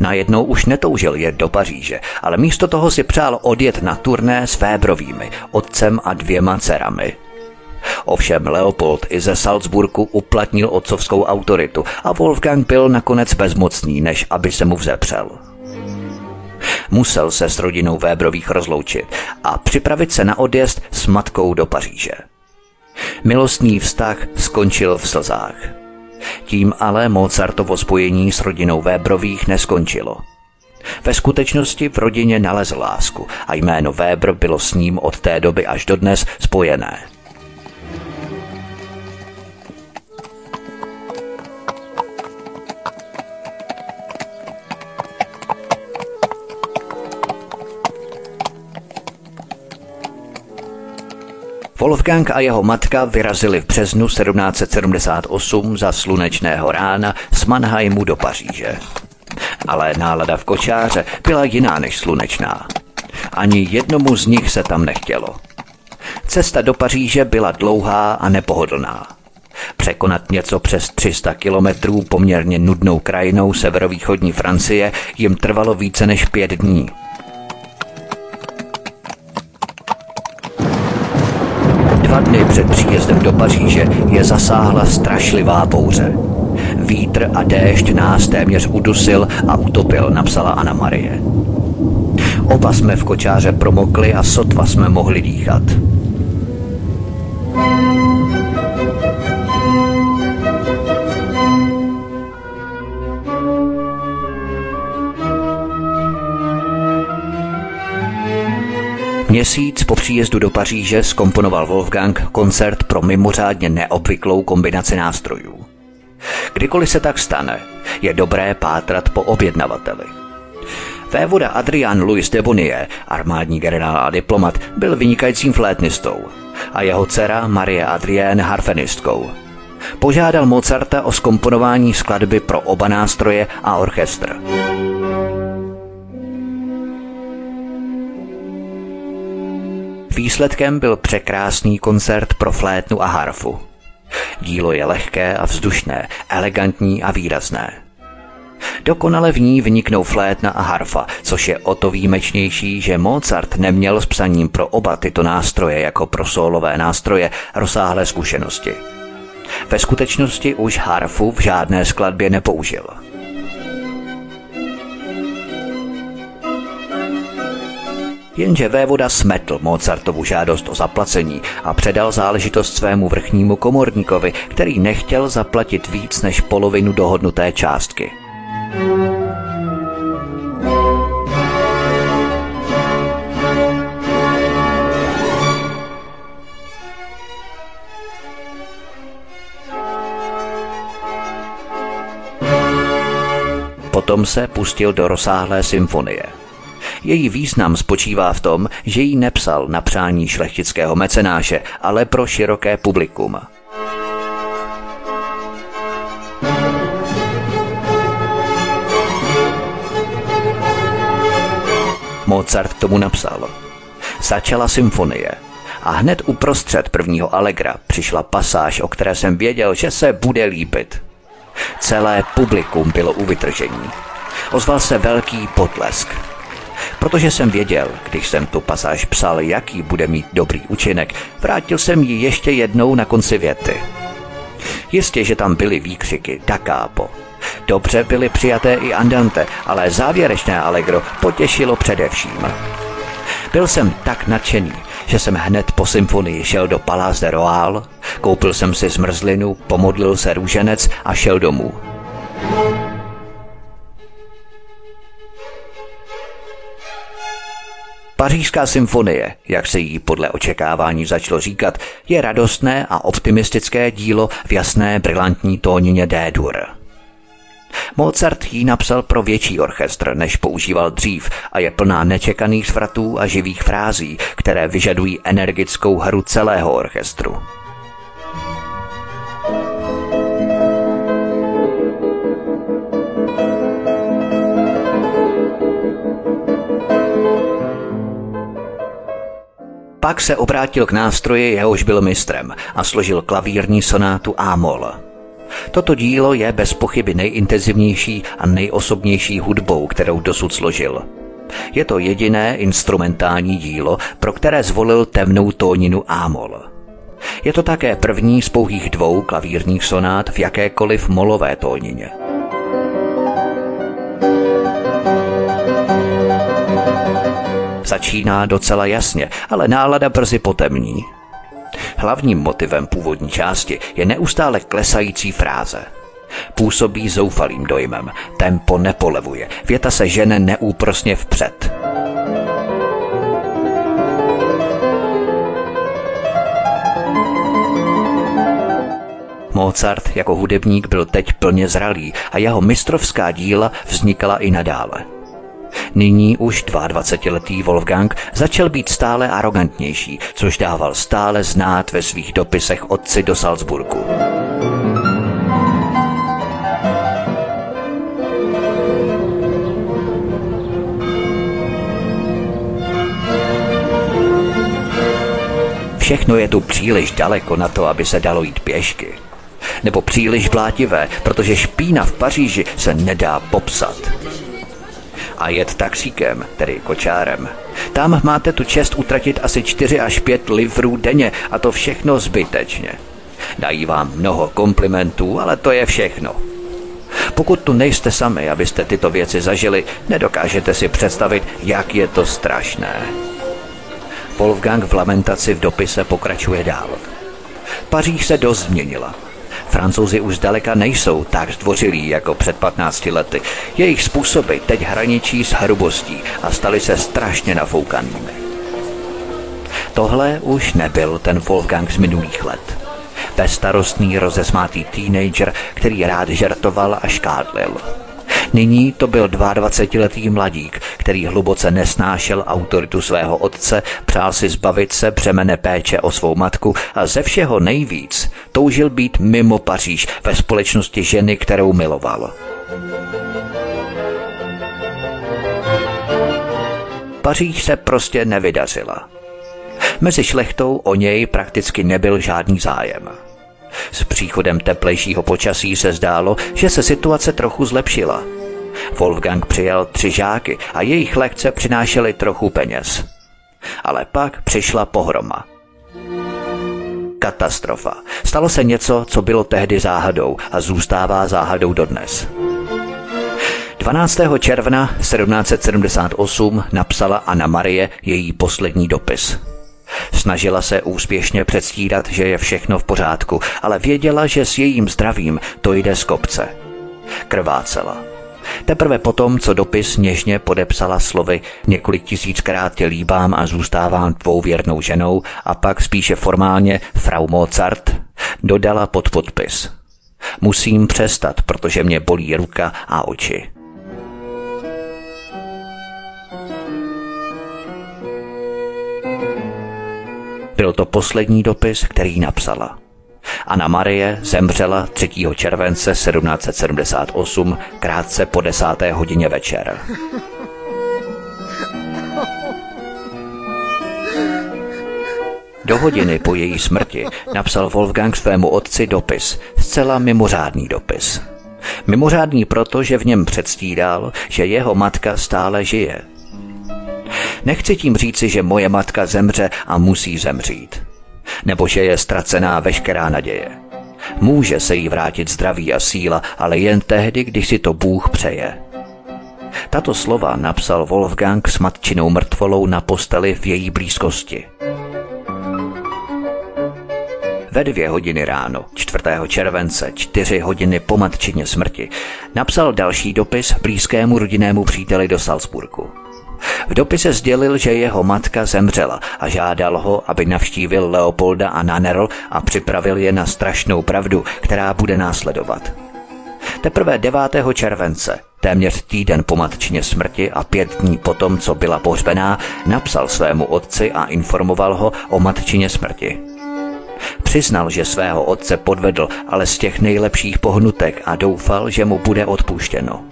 [SPEAKER 1] Najednou už netoužil jet do Paříže, ale místo toho si přál odjet na turné s Webrovými, otcem a dvěma dcerami. Ovšem Leopold i ze Salzburgu uplatnil otcovskou autoritu a Wolfgang byl nakonec bezmocný, než aby se mu vzepřel. Musel se s rodinou Vébrových rozloučit a připravit se na odjezd s matkou do Paříže. Milostný vztah skončil v slzách. Tím ale Mozartovo spojení s rodinou Vébrových neskončilo. Ve skutečnosti v rodině nalezl lásku a jméno Weber bylo s ním od té doby až dodnes spojené. Wolfgang a jeho matka vyrazili v březnu 1778 za slunečného rána z Mannheimu do Paříže. Ale nálada v kočáře byla jiná než slunečná. Ani jednomu z nich se tam nechtělo. Cesta do Paříže byla dlouhá a nepohodlná. Překonat něco přes 300 kilometrů poměrně nudnou krajinou severovýchodní Francie jim trvalo více než pět dní – Dva dny před příjezdem do Paříže je zasáhla strašlivá bouře. Vítr a déšť nás téměř udusil a utopil, napsala Anna Marie. Oba jsme v kočáře promokli a sotva jsme mohli dýchat. Měsíc po příjezdu do Paříže skomponoval Wolfgang koncert pro mimořádně neobvyklou kombinaci nástrojů. Kdykoliv se tak stane, je dobré pátrat po objednavateli. Vévoda Adrian Louis de Bonnier, armádní generál a diplomat, byl vynikajícím flétnistou a jeho dcera Marie Adrienne harfenistkou. Požádal Mozarta o skomponování skladby pro oba nástroje a orchestr. Výsledkem byl překrásný koncert pro flétnu a harfu. Dílo je lehké a vzdušné, elegantní a výrazné. Dokonale v ní vyniknou flétna a harfa, což je o to výjimečnější, že Mozart neměl s psaním pro oba tyto nástroje jako pro sólové nástroje rozsáhlé zkušenosti. Ve skutečnosti už harfu v žádné skladbě nepoužil. Jenže vévoda smetl Mozartovu žádost o zaplacení a předal záležitost svému vrchnímu komorníkovi, který nechtěl zaplatit víc než polovinu dohodnuté částky. Potom se pustil do rozsáhlé symfonie – její význam spočívá v tom, že ji nepsal na přání šlechtického mecenáše, ale pro široké publikum. Mozart tomu napsal. Začala symfonie a hned uprostřed prvního allegra přišla pasáž, o které jsem věděl, že se bude líbit. Celé publikum bylo u vytržení. Ozval se velký potlesk Protože jsem věděl, když jsem tu pasáž psal, jaký bude mít dobrý účinek, vrátil jsem ji ještě jednou na konci věty. Jistě, že tam byly výkřiky da. Dobře byly přijaté i andante, ale závěrečné allegro potěšilo především. Byl jsem tak nadšený, že jsem hned po symfonii šel do Palais de Royal, koupil jsem si zmrzlinu, pomodlil se růženec a šel domů. Pařížská symfonie, jak se jí podle očekávání začalo říkat, je radostné a optimistické dílo v jasné brilantní tónině D-dur. Mozart ji napsal pro větší orchestr, než používal dřív a je plná nečekaných zvratů a živých frází, které vyžadují energickou hru celého orchestru. Pak se obrátil k nástroji, jehož byl mistrem a složil klavírní sonátu A-moll. Toto dílo je bez pochyby nejintenzivnější a nejosobnější hudbou, kterou dosud složil. Je to jediné instrumentální dílo, pro které zvolil temnou tóninu A-moll. Je to také první z pouhých dvou klavírních sonát v jakékoliv molové tónině. Začíná docela jasně, ale nálada brzy potemní. Hlavním motivem původní části je neustále klesající fráze. Působí zoufalým dojmem, tempo nepolevuje, věta se žene neúprosně vpřed. Mozart jako hudebník byl teď plně zralý a jeho mistrovská díla vznikala i nadále. Nyní už 22-letý Wolfgang začal být stále arrogantnější, což dával stále znát ve svých dopisech otci do Salzburgu. Všechno je tu příliš daleko na to, aby se dalo jít pěšky. Nebo příliš blátivé, protože špína v Paříži se nedá popsat. A jet taxíkem, tedy kočárem. Tam máte tu čest utratit asi 4 až 5 livrů denně a to všechno zbytečně. Dají vám mnoho komplimentů, ale to je všechno. Pokud tu nejste sami, abyste tyto věci zažili, nedokážete si představit, jak je to strašné. Wolfgang v lamentaci v dopise pokračuje dál. Paříž se dost změnila. Francouzi už zdaleka nejsou tak zdvořilí jako před 15 lety. Jejich způsoby teď hraničí s hrubostí a stali se strašně nafoukanými. Tohle už nebyl ten Wolfgang z minulých let. Bezstarostný rozesmátý teenager, který rád žertoval a škádlil. Nyní to byl 22-letý mladík, který hluboce nesnášel autoritu svého otce, přál si zbavit se břemene péče o svou matku a ze všeho nejvíc toužil být mimo Paříž ve společnosti ženy, kterou miloval. Paříž se prostě nevydařila. Mezi šlechtou o něj prakticky nebyl žádný zájem. S příchodem teplejšího počasí se zdálo, že se situace trochu zlepšila – Wolfgang přijal tři žáky a jejich lekce přinášely trochu peněz. Ale pak přišla pohroma. Katastrofa. Stalo se něco, co bylo tehdy záhadou a zůstává záhadou dodnes. 12. června 1778 napsala Anna Marie její poslední dopis. Snažila se úspěšně předstírat, že je všechno v pořádku, ale věděla, že s jejím zdravím to jde z kopce. Krvácela. Teprve potom, co dopis něžně podepsala slovy několik tisíckrát tě líbám a zůstávám tvou věrnou ženou a pak spíše formálně Frau Mozart, dodala pod podpis. Musím přestat, protože mě bolí ruka a oči. Byl to poslední dopis, který napsala. Anna Marie zemřela 3. července 1778 krátce po desáté hodině večer. Do hodiny po její smrti napsal Wolfgang svému otci dopis, zcela mimořádný dopis. Mimořádný proto, že v něm předstíral, že jeho matka stále žije. Nechci tím říci, že moje matka zemře a musí zemřít nebo že je ztracená veškerá naděje. Může se jí vrátit zdraví a síla, ale jen tehdy, když si to Bůh přeje. Tato slova napsal Wolfgang s matčinou mrtvolou na posteli v její blízkosti. Ve dvě hodiny ráno, 4. července, čtyři hodiny po matčině smrti, napsal další dopis blízkému rodinnému příteli do Salzburgu. V dopise sdělil, že jeho matka zemřela a žádal ho, aby navštívil Leopolda a Nanerl a připravil je na strašnou pravdu, která bude následovat. Teprve 9. července, téměř týden po matčině smrti a pět dní potom, co byla pohřbená, napsal svému otci a informoval ho o matčině smrti. Přiznal, že svého otce podvedl, ale z těch nejlepších pohnutek a doufal, že mu bude odpuštěno.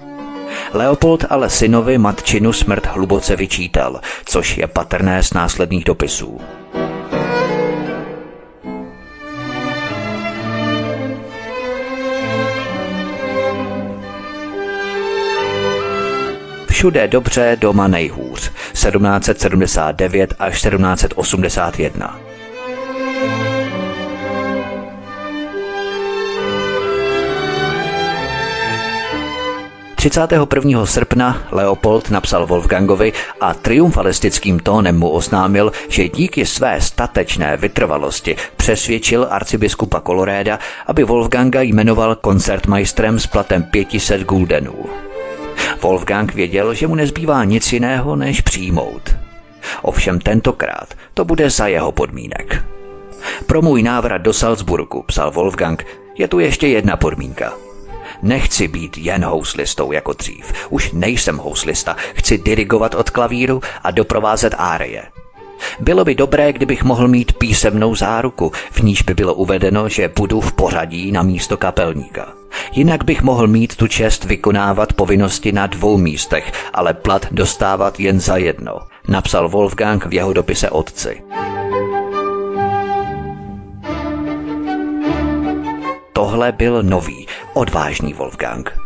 [SPEAKER 1] Leopold ale synovi matčinu smrt hluboce vyčítal, což je patrné z následných dopisů. Všude dobře, doma nejhůř. 1779 až 1781. 31. srpna Leopold napsal Wolfgangovi a triumfalistickým tónem mu oznámil, že díky své statečné vytrvalosti přesvědčil arcibiskupa Koloréda, aby Wolfganga jmenoval koncertmajstrem s platem 500 guldenů. Wolfgang věděl, že mu nezbývá nic jiného, než přijmout. Ovšem tentokrát to bude za jeho podmínek. Pro můj návrat do Salzburgu, psal Wolfgang, je tu ještě jedna podmínka – Nechci být jen houslistou jako dřív. Už nejsem houslista. Chci dirigovat od klavíru a doprovázet árie. Bylo by dobré, kdybych mohl mít písemnou záruku, v níž by bylo uvedeno, že budu v pořadí na místo kapelníka. Jinak bych mohl mít tu čest vykonávat povinnosti na dvou místech, ale plat dostávat jen za jedno, napsal Wolfgang v jeho dopise otci. Tohle byl nový, odvážný Wolfgang.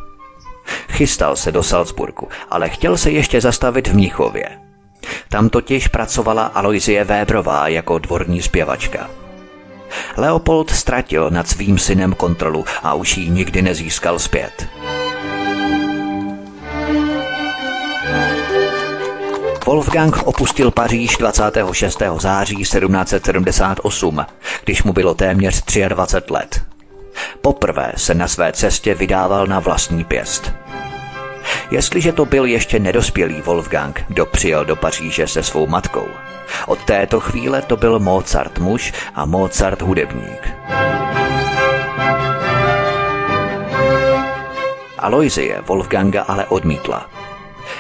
[SPEAKER 1] Chystal se do Salzburgu, ale chtěl se ještě zastavit v Mnichově. Tam totiž pracovala Aloizie Vébrová jako dvorní zpěvačka. Leopold ztratil nad svým synem kontrolu a už ji nikdy nezískal zpět. Wolfgang opustil Paříž 26. září 1778, když mu bylo téměř 23 let. Poprvé se na své cestě vydával na vlastní pěst. Jestliže to byl ještě nedospělý Wolfgang, kdo přijel do Paříže se svou matkou, od této chvíle to byl Mozart muž a Mozart hudebník. Aloizie Wolfganga ale odmítla.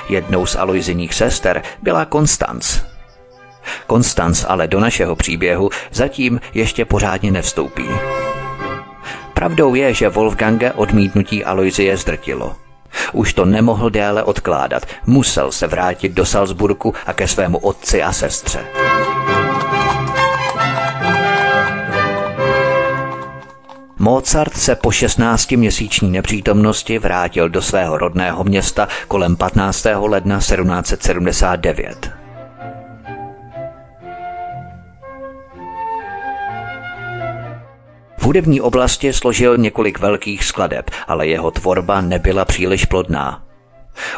[SPEAKER 1] Jednou z Aloiziních sester byla Konstanc. Konstanc ale do našeho příběhu zatím ještě pořádně nevstoupí. Pravdou je, že Wolfganga odmítnutí Aloizie zdrtilo. Už to nemohl déle odkládat, musel se vrátit do Salzburku a ke svému otci a sestře. Mozart se po 16-měsíční nepřítomnosti vrátil do svého rodného města kolem 15. ledna 1779. V hudební oblasti složil několik velkých skladeb, ale jeho tvorba nebyla příliš plodná.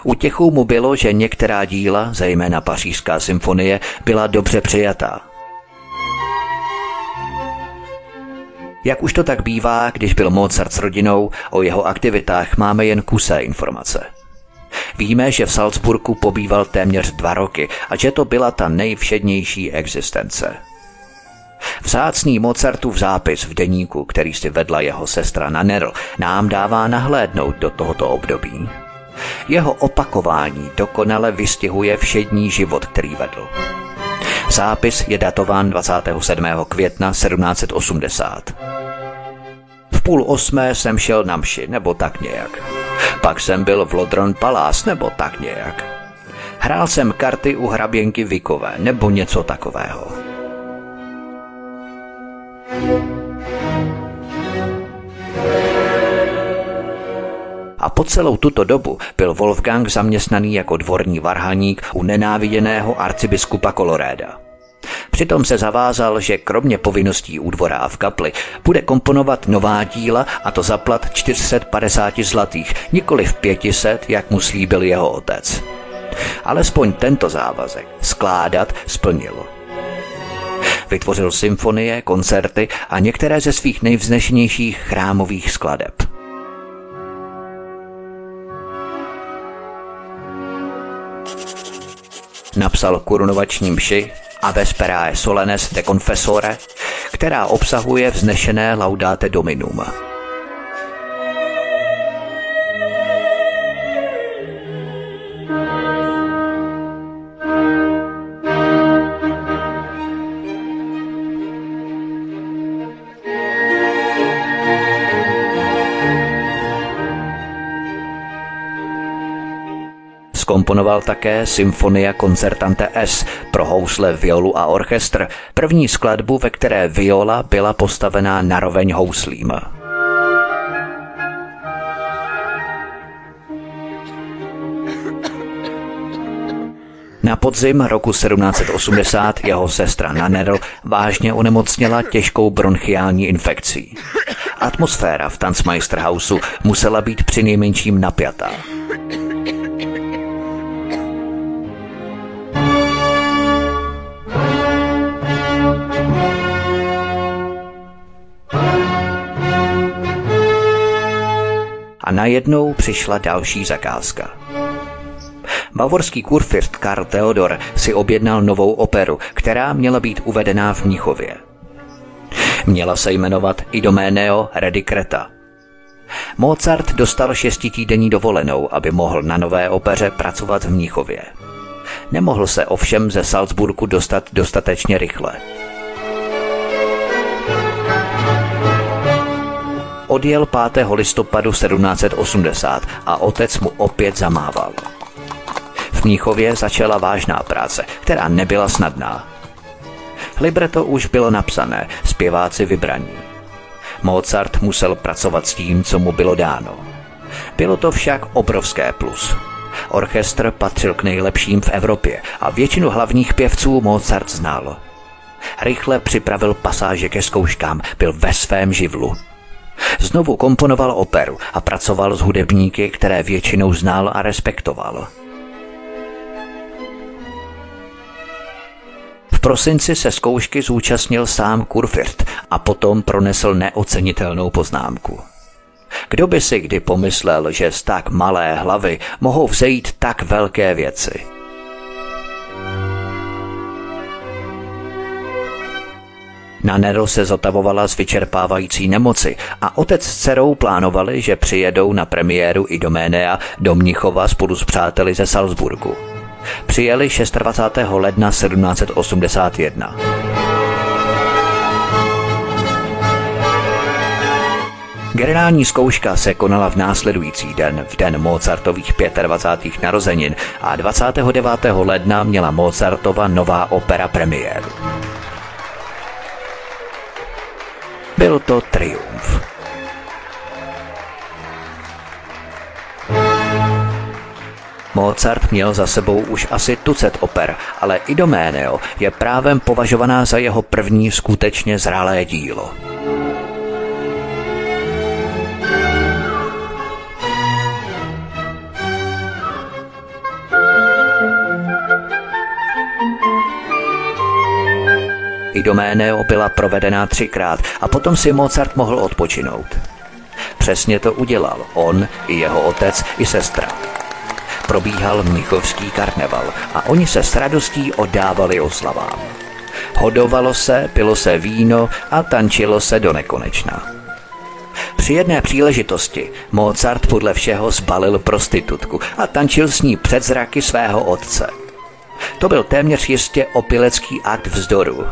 [SPEAKER 1] Útěchou mu bylo, že některá díla, zejména pařížská symfonie, byla dobře přijatá. Jak už to tak bývá, když byl Mozart s rodinou, o jeho aktivitách máme jen kusé informace. Víme, že v Salzburgu pobýval téměř dva roky a že to byla ta nejvšednější existence. Vzácný Mozartův zápis v deníku, který si vedla jeho sestra Nanerl, nám dává nahlédnout do tohoto období. Jeho opakování dokonale vystihuje všední život, který vedl. Zápis je datován 27. května 1780. V půl osmé jsem šel na mši, nebo tak nějak. Pak jsem byl v Lodron Palace, nebo tak nějak. Hrál jsem karty u hraběnky Vikové, nebo něco takového. A po celou tuto dobu byl Wolfgang zaměstnaný jako dvorní varhaník u nenáviděného arcibiskupa Koloréda. Přitom se zavázal, že kromě povinností u dvora a v kapli bude komponovat nová díla a to zaplat 450 zlatých, nikoli v 500, jak mu slíbil jeho otec. Alespoň tento závazek skládat splnilo. Vytvořil symfonie, koncerty a některé ze svých nejvznešenějších chrámových skladeb. Napsal korunovační mši a Vesperae Solenes de Confessore, která obsahuje vznešené Laudate Dominum. Skomponoval také Symfonia Concertante S pro housle, violu a orchestr, první skladbu, ve které viola byla postavená naroveň houslím. Na podzim roku 1780 jeho sestra Nanerl vážně onemocněla těžkou bronchiální infekcí. Atmosféra v Tanzmeisterhausu musela být přinejmenším napjatá. Najednou přišla další zakázka. Bavorský kurfürst Karl Theodor si objednal novou operu, která měla být uvedená v Mnichově. Měla se jmenovat Idoméneo Redicreta. Mozart dostal šestitýdenní dovolenou, aby mohl na nové opeře pracovat v Mnichově. Nemohl se ovšem ze Salzburgu dostat dostatečně rychle. Odjel 5. listopadu 1780 a otec mu opět zamával. V Mníchově začala vážná práce, která nebyla snadná. Libreto už bylo napsané, zpěváci vybraní. Mozart musel pracovat s tím, co mu bylo dáno. Bylo to však obrovské plus. Orchestr patřil k nejlepším v Evropě a většinu hlavních pěvců Mozart znal. Rychle připravil pasáže ke zkouškám, byl ve svém živlu. Znovu komponoval operu a pracoval s hudebníky, které většinou znal a respektoval. V prosinci se zkoušky zúčastnil sám Kurfirt a potom pronesl neocenitelnou poznámku. Kdo by si kdy pomyslel, že z tak malé hlavy mohou vzejít tak velké věci? Na Nero se zotavovala z vyčerpávající nemoci a otec s dcerou plánovali, že přijedou na premiéru i Doménea do Mnichova spolu s přáteli ze Salzburgu. Přijeli 26. ledna 1781. Generální zkouška se konala v následující den, v den Mozartových 25. narozenin a 29. ledna měla Mozartova nová opera premiéru. Byl to triumf. Mozart měl za sebou už asi tucet oper, ale Idoméneo je právem považovaná za jeho první skutečně zralé dílo. Idoméneo byla provedená třikrát a potom si Mozart mohl odpočinout. Přesně to udělal on, i jeho otec, i sestra. Probíhal mnichovský karneval a oni se s radostí oddávali oslavám. Hodovalo se, pilo se víno a tančilo se do nekonečna. Při jedné příležitosti Mozart podle všeho zbalil prostitutku a tančil s ní před zraky svého otce. To byl téměř jistě opilecký akt vzdoru,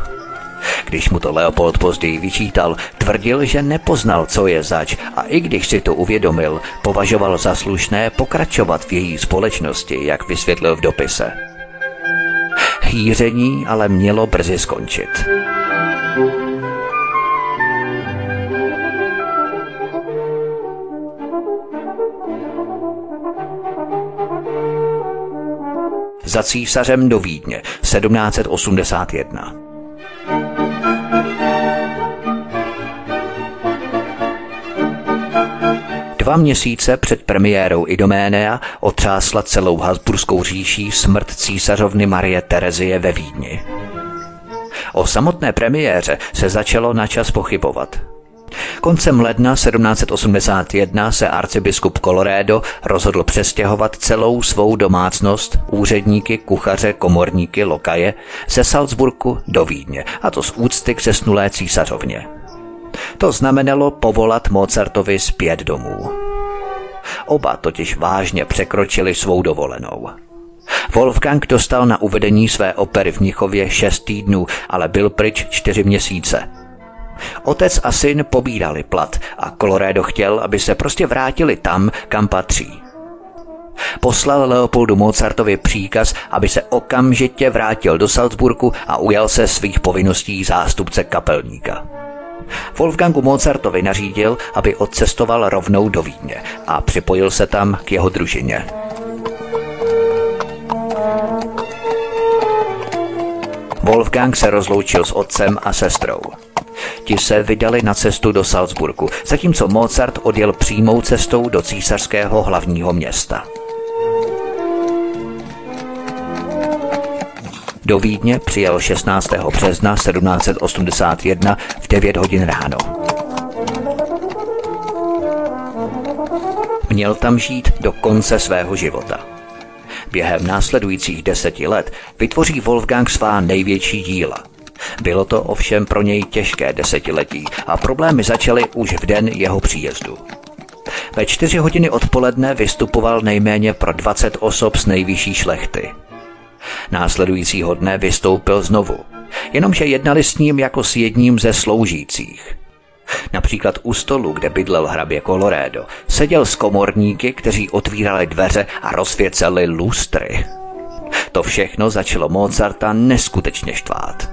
[SPEAKER 1] když mu to Leopold později vyčítal, tvrdil, že nepoznal, co je zač a i když si to uvědomil, považoval za slušné pokračovat v její společnosti, jak vysvětlil v dopise. Hýření ale mělo brzy skončit. Za císařem do Vídně 1781. Dva měsíce před premiérou Idoménea otřásla celou Habsburskou říší smrt císařovny Marie Terezie ve Vídni. O samotné premiéře se začalo načas pochybovat. Koncem ledna 1781 se arcibiskup Colorado rozhodl přestěhovat celou svou domácnost, úředníky, kuchaře, komorníky, lokaje, ze Salzburku do Vídně, a to z úcty k zesnulé císařovně. To znamenalo povolat Mozartovi zpět domů. Oba totiž vážně překročili svou dovolenou. Wolfgang dostal na uvedení své opery v Mnichově šest týdnů, ale byl pryč čtyři měsíce. Otec a syn pobírali plat a Colorado chtěl, aby se prostě vrátili tam, kam patří. Poslal Leopoldu Mozartovi příkaz, aby se okamžitě vrátil do Salzburgu a ujal se svých povinností zástupce kapelníka. Wolfgangu Mozartovi nařídil, aby odcestoval rovnou do Vídně a připojil se tam k jeho družině. Wolfgang se rozloučil s otcem a sestrou. Ti se vydali na cestu do Salzburgu, zatímco Mozart odjel přímou cestou do císařského hlavního města. Do Vídně přijel 16. března 1781 v 9 hodin ráno. Měl tam žít do konce svého života. Během následujících deseti let vytvoří Wolfgang svá největší díla. Bylo to ovšem pro něj těžké desetiletí a problémy začaly už v den jeho příjezdu. Ve čtyři hodiny odpoledne vystupoval nejméně pro 20 osob z nejvyšší šlechty – Následujícího dne vystoupil znovu, jenomže jednali s ním jako s jedním ze sloužících. Například u stolu, kde bydlel hrabě Colorado, seděl s komorníky, kteří otvírali dveře a rozsvěceli lustry. To všechno začalo Mozarta neskutečně štvát.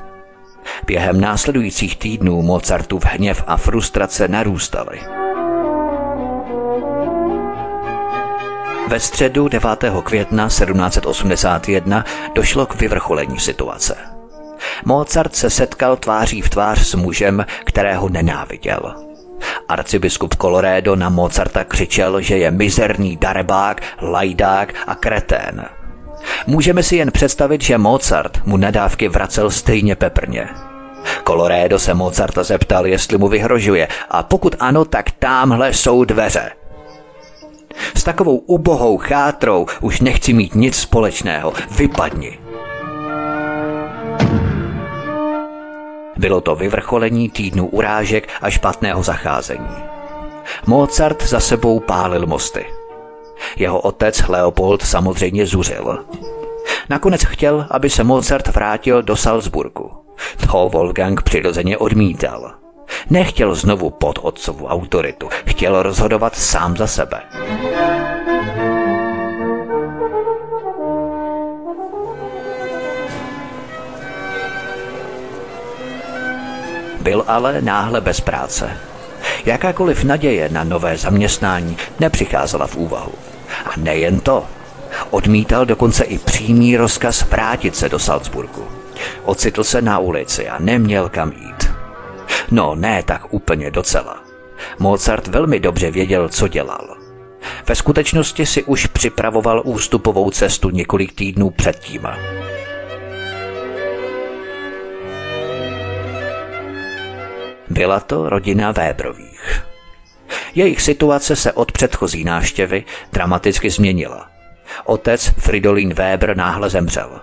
[SPEAKER 1] Během následujících týdnů Mozartův hněv a frustrace narůstaly. Ve středu 9. května 1781 došlo k vyvrcholení situace. Mozart se setkal tváří v tvář s mužem, kterého nenáviděl. Arcibiskup Colorado na Mozarta křičel, že je mizerný darebák, lajdák a kretén. Můžeme si jen představit, že Mozart mu nadávky vracel stejně peprně. Colorado se Mozarta zeptal, jestli mu vyhrožuje a pokud ano, tak tamhle jsou dveře. S takovou ubohou chátrou už nechci mít nic společného. Vypadni. Bylo to vyvrcholení týdnu urážek a špatného zacházení. Mozart za sebou pálil mosty. Jeho otec Leopold samozřejmě zuřil. Nakonec chtěl, aby se Mozart vrátil do Salzburgu. To Wolfgang přirozeně odmítal. Nechtěl znovu pod otcovu autoritu, chtěl rozhodovat sám za sebe. Byl ale náhle bez práce. Jakákoliv naděje na nové zaměstnání nepřicházela v úvahu. A nejen to. Odmítal dokonce i přímý rozkaz vrátit se do Salzburgu. Ocitl se na ulici a neměl kam jít. No, ne tak úplně docela. Mozart velmi dobře věděl, co dělal. Ve skutečnosti si už připravoval ústupovou cestu několik týdnů předtím. Byla to rodina Vébrových. Jejich situace se od předchozí návštěvy dramaticky změnila. Otec Fridolin Weber náhle zemřel.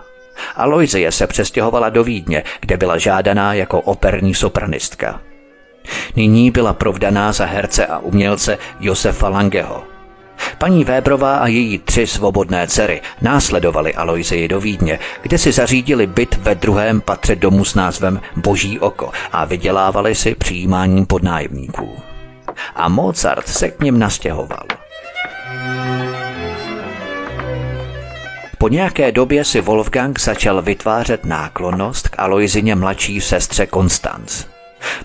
[SPEAKER 1] Aloizie se přestěhovala do Vídně, kde byla žádaná jako operní sopranistka. Nyní byla provdaná za herce a umělce Josefa Langeho. Paní Vébrová a její tři svobodné dcery následovali Aloizii do Vídně, kde si zařídili byt ve druhém patře domu s názvem Boží oko a vydělávali si přijímáním podnájemníků. A Mozart se k ním nastěhoval. Po nějaké době si Wolfgang začal vytvářet náklonnost k Aloizině mladší sestře Konstanc.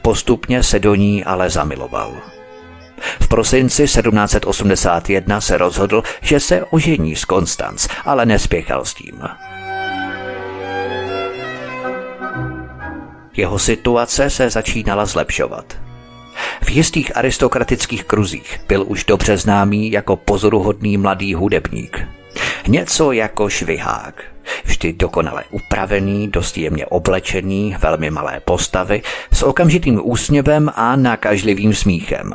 [SPEAKER 1] Postupně se do ní ale zamiloval. V prosinci 1781 se rozhodl, že se ožení s Konstanc, ale nespěchal s tím. Jeho situace se začínala zlepšovat. V jistých aristokratických kruzích byl už dobře známý jako pozoruhodný mladý hudebník – Něco jako švihák. Vždy dokonale upravený, dost jemně oblečený, velmi malé postavy, s okamžitým úsměvem a nakažlivým smíchem.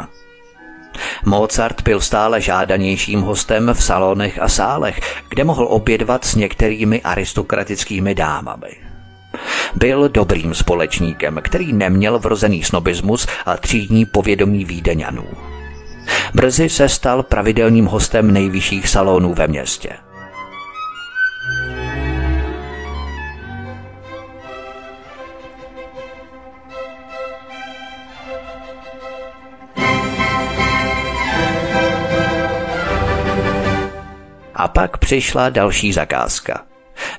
[SPEAKER 1] Mozart byl stále žádanějším hostem v salonech a sálech, kde mohl obědvat s některými aristokratickými dámami. Byl dobrým společníkem, který neměl vrozený snobismus a třídní povědomí výdeňanů. Brzy se stal pravidelným hostem nejvyšších salonů ve městě. A pak přišla další zakázka.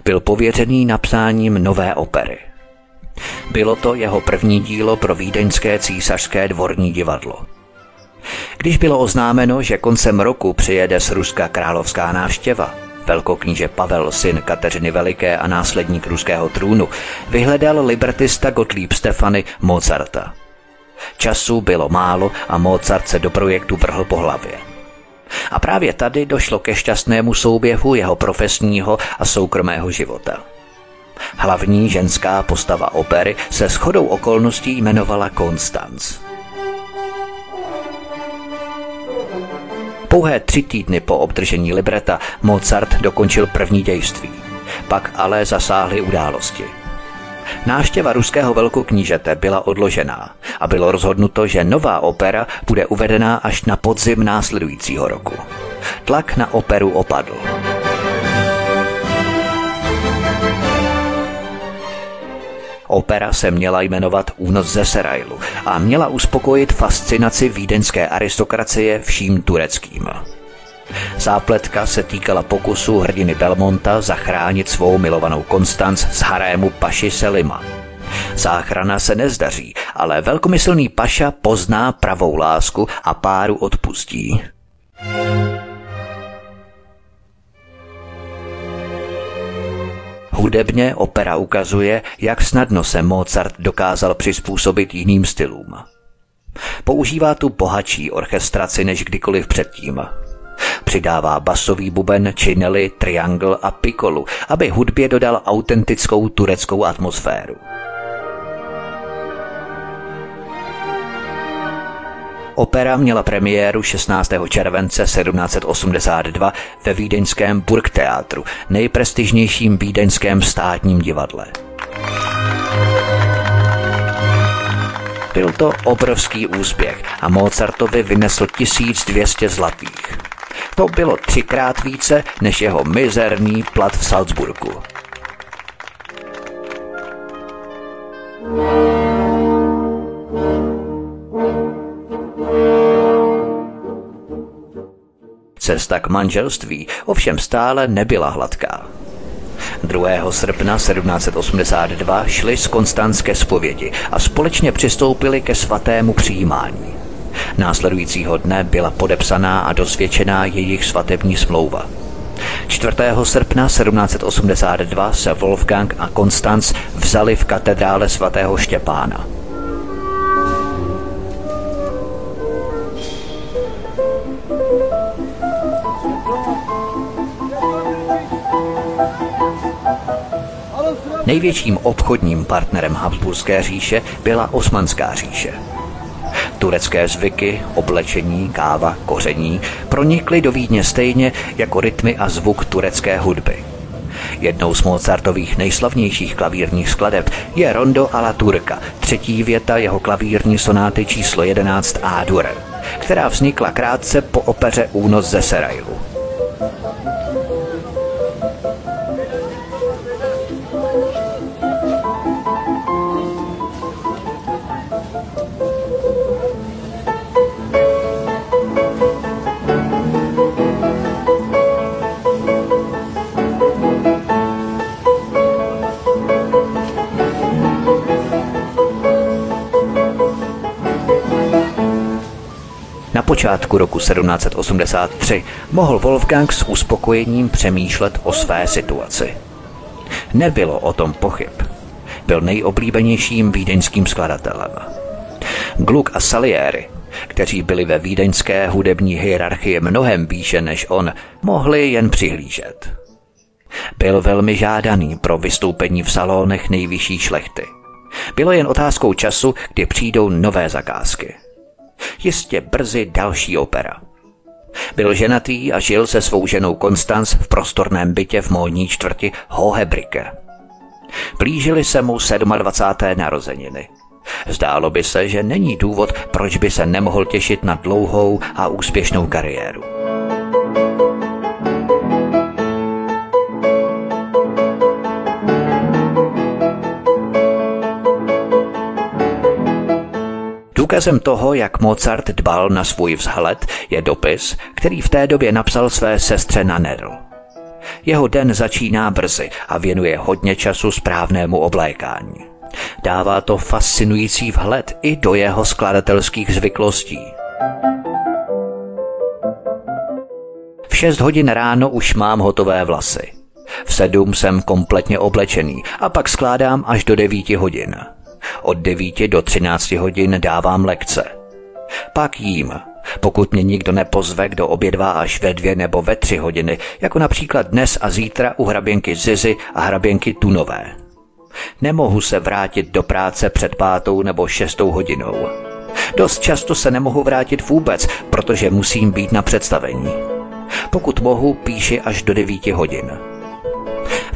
[SPEAKER 1] Byl pověřený napsáním nové opery. Bylo to jeho první dílo pro vídeňské císařské dvorní divadlo. Když bylo oznámeno, že koncem roku přijede z Ruska královská návštěva, velkokníže Pavel, syn Kateřiny Veliké a následník ruského trůnu, vyhledal libertista Gottlieb Stefany Mozarta. Času bylo málo a Mozart se do projektu vrhl po hlavě. A právě tady došlo ke šťastnému souběhu jeho profesního a soukromého života. Hlavní ženská postava opery se shodou okolností jmenovala Konstanc. Pouhé tři týdny po obdržení libreta Mozart dokončil první dějství. Pak ale zasáhly události – Návštěva ruského velkoknížete byla odložená a bylo rozhodnuto, že nová opera bude uvedená až na podzim následujícího roku. Tlak na operu opadl. Opera se měla jmenovat Únos ze Serajlu a měla uspokojit fascinaci vídeňské aristokracie vším tureckým. Zápletka se týkala pokusu hrdiny Belmonta zachránit svou milovanou Konstanc z harému Paši Selima. Záchrana se nezdaří, ale velkomyslný Paša pozná pravou lásku a páru odpustí. Hudebně opera ukazuje, jak snadno se Mozart dokázal přizpůsobit jiným stylům. Používá tu bohatší orchestraci než kdykoliv předtím. Přidává basový buben, činely, triangl a pikolu, aby hudbě dodal autentickou tureckou atmosféru. Opera měla premiéru 16. července 1782 ve vídeňském Burgtheatru, nejprestižnějším vídeňském státním divadle. Byl to obrovský úspěch a Mozartovi vynesl 1200 zlatých. To bylo třikrát více než jeho mizerný plat v Salzburgu. Cesta k manželství ovšem stále nebyla hladká. 2. srpna 1782 šli z Konstanské zpovědi a společně přistoupili ke svatému přijímání. Následujícího dne byla podepsaná a dosvědčená jejich svatební smlouva. 4. srpna 1782 se Wolfgang a Konstanc vzali v katedrále svatého Štěpána. Největším obchodním partnerem Habsburské říše byla Osmanská říše. Turecké zvyky, oblečení, káva, koření pronikly do Vídně stejně jako rytmy a zvuk turecké hudby. Jednou z Mozartových nejslavnějších klavírních skladeb je Rondo a la Turka, třetí věta jeho klavírní sonáty číslo 11 A-dur, která vznikla krátce po opeře Únos ze Serajilu. Počátku roku 1783 mohl Wolfgang s uspokojením přemýšlet o své situaci. Nebylo o tom pochyb. Byl nejoblíbenějším vídeňským skladatelem. Gluck a Salieri, kteří byli ve vídeňské hudební hierarchii mnohem výše než on, mohli jen přihlížet. Byl velmi žádaný pro vystoupení v salonech nejvyšší šlechty. Bylo jen otázkou času, kdy přijdou nové zakázky – Jistě brzy další opera. Byl ženatý a žil se svou ženou Konstanc v prostorném bytě v módní čtvrti Hohebricke. Blížily se mu 27. narozeniny. Zdálo by se, že není důvod, proč by se nemohl těšit na dlouhou a úspěšnou kariéru. Důkazem toho, jak Mozart dbal na svůj vzhled, je dopis, který v té době napsal své sestře Nanerl. Jeho den začíná brzy a věnuje hodně času správnému oblékání. Dává to fascinující vhled i do jeho skladatelských zvyklostí. V 6 hodin ráno už mám hotové vlasy. V sedm jsem kompletně oblečený a pak skládám až do 9 hodin. Od 9 do 13 hodin dávám lekce. Pak jím, pokud mě nikdo nepozve, kdo obědvá až ve dvě nebo ve tři hodiny, jako například dnes a zítra u hraběnky Zizy a hraběnky Tunové. Nemohu se vrátit do práce před pátou nebo šestou hodinou. Dost často se nemohu vrátit vůbec, protože musím být na představení. Pokud mohu, píši až do devíti hodin.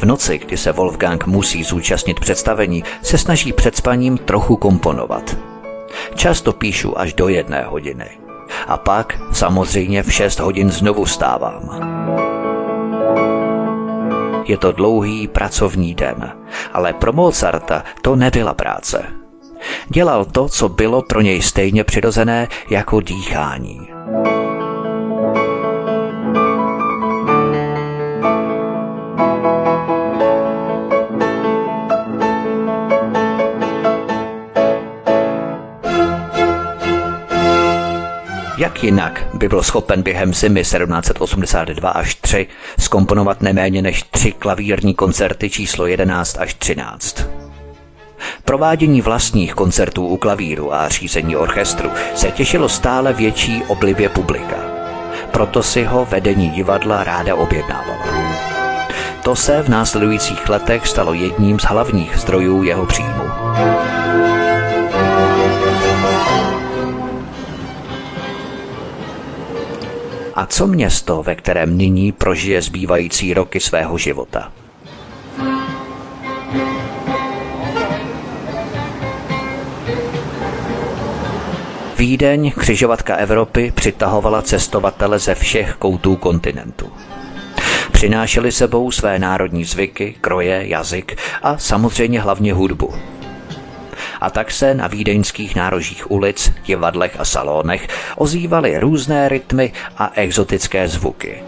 [SPEAKER 1] Noci, kdy se Wolfgang musí zúčastnit představení, se snaží před spaním trochu komponovat. Často píšu až do jedné hodiny. A pak samozřejmě v šest hodin znovu stávám. Je to dlouhý pracovní den, ale pro Mozarta to nebyla práce. Dělal to, co bylo pro něj stejně přirozené jako dýchání. Jinak by byl schopen během zimy 1782 až 3 skomponovat neméně než tři klavírní koncerty číslo 11 až 13. Provádění vlastních koncertů u klavíru a řízení orchestru se těšilo stále větší oblibě publika. Proto si ho vedení divadla ráda objednávalo. To se v následujících letech stalo jedním z hlavních zdrojů jeho příjmu. A co město, ve kterém nyní prožije zbývající roky svého života? Vídeň, křižovatka Evropy, přitahovala cestovatele ze všech koutů kontinentu. Přinášeli sebou své národní zvyky, kroje, jazyk a samozřejmě hlavně hudbu. A tak se na vídeňských nárožích ulic, divadlech a salonech ozývaly různé rytmy a exotické zvuky.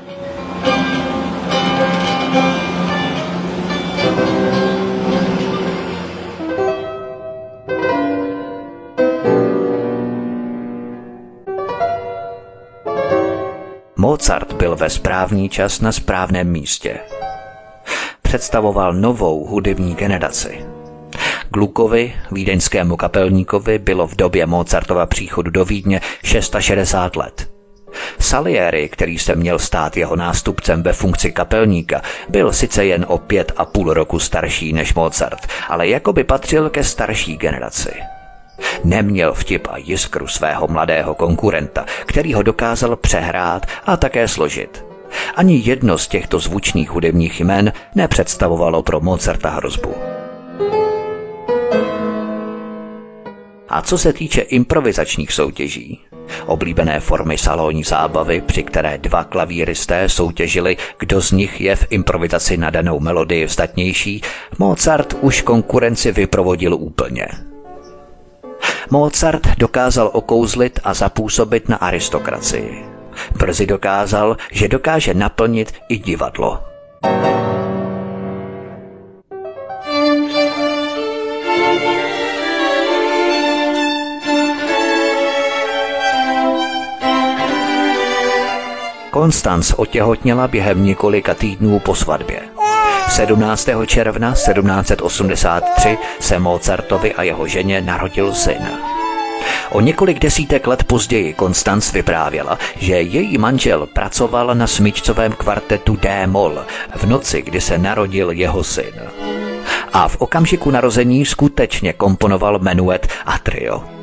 [SPEAKER 1] Mozart byl ve správný čas na správném místě. Představoval novou hudební generaci. Glukovi, vídeňskému kapelníkovi, bylo v době Mozartova příchodu do Vídně 660 let. Salieri, který se měl stát jeho nástupcem ve funkci kapelníka, byl sice jen o pět a půl roku starší než Mozart, ale jako by patřil ke starší generaci. Neměl vtip a jiskru svého mladého konkurenta, který ho dokázal přehrát a také složit. Ani jedno z těchto zvučných hudebních jmen nepředstavovalo pro Mozarta hrozbu. A co se týče improvizačních soutěží, oblíbené formy salonní zábavy, při které dva klavíristé soutěžili, kdo z nich je v improvizaci na danou melodii vzdatnější, Mozart už konkurenci vyprovodil úplně – Mozart dokázal okouzlit a zapůsobit na aristokracii. Brzy dokázal, že dokáže naplnit i divadlo. Konstanc otěhotněla během několika týdnů po svatbě. 17. června 1783 se Mozartovi a jeho ženě narodil syn. O několik desítek let později Konstanc vyprávěla, že její manžel pracoval na smyčcovém kvartetu D-moll v noci, kdy se narodil jeho syn. A v okamžiku narození skutečně komponoval menuet a trio.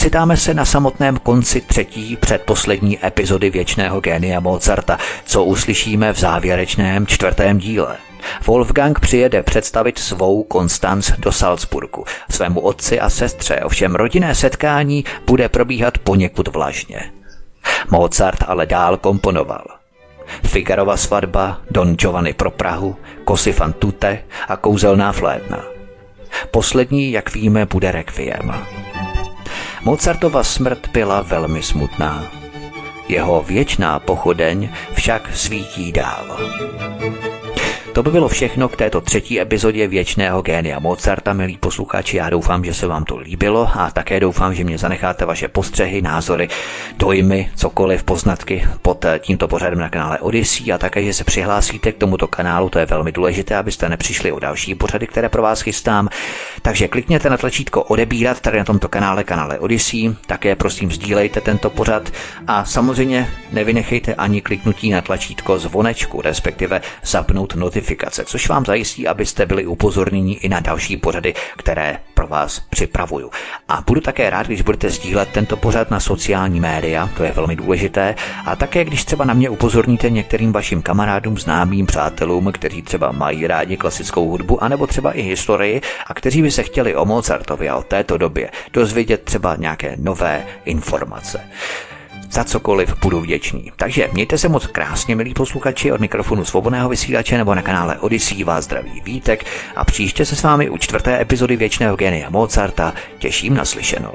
[SPEAKER 1] Ocitáme se na samotném konci třetí předposlední epizody věčného génia Mozarta, co uslyšíme v závěrečném čtvrtém díle. Wolfgang přijede představit svou Konstanc do Salzburgu, svému otci a sestře, ovšem rodinné setkání bude probíhat poněkud vlažně. Mozart ale dál komponoval. Figarova svatba, Don Giovanni pro Prahu, Kosy fan tutte a kouzelná flétna. Poslední, jak víme, bude Requiem. Mozartova smrt byla velmi smutná. Jeho věčná pochodeň však svítí dál. To by bylo všechno k této třetí epizodě Věčného génia Mozarta, milí posluchači. Já doufám, že se vám to líbilo a také doufám, že mě zanecháte vaše postřehy, názory, dojmy, cokoliv, poznatky pod tímto pořadem na kanále Odyssey a také, že se přihlásíte k tomuto kanálu, to je velmi důležité, abyste nepřišli o další pořady, které pro vás chystám. Takže klikněte na tlačítko odebírat tady na tomto kanále, kanále Odyssey, také prosím sdílejte tento pořad a samozřejmě nevynechejte ani kliknutí na tlačítko zvonečku, respektive zapnout notifikaci notifikace, což vám zajistí, abyste byli upozorněni i na další pořady, které pro vás připravuju. A budu také rád, když budete sdílet tento pořad na sociální média, to je velmi důležité, a také když třeba na mě upozorníte některým vašim kamarádům, známým, přátelům, kteří třeba mají rádi klasickou hudbu, anebo třeba i historii, a kteří by se chtěli o Mozartovi a o této době dozvědět třeba nějaké nové informace za cokoliv budu vděčný. Takže mějte se moc krásně, milí posluchači, od mikrofonu svobodného vysílače nebo na kanále Odyssey vás zdraví Vítek a příště se s vámi u čtvrté epizody Věčného genia Mozarta těším na slyšenou.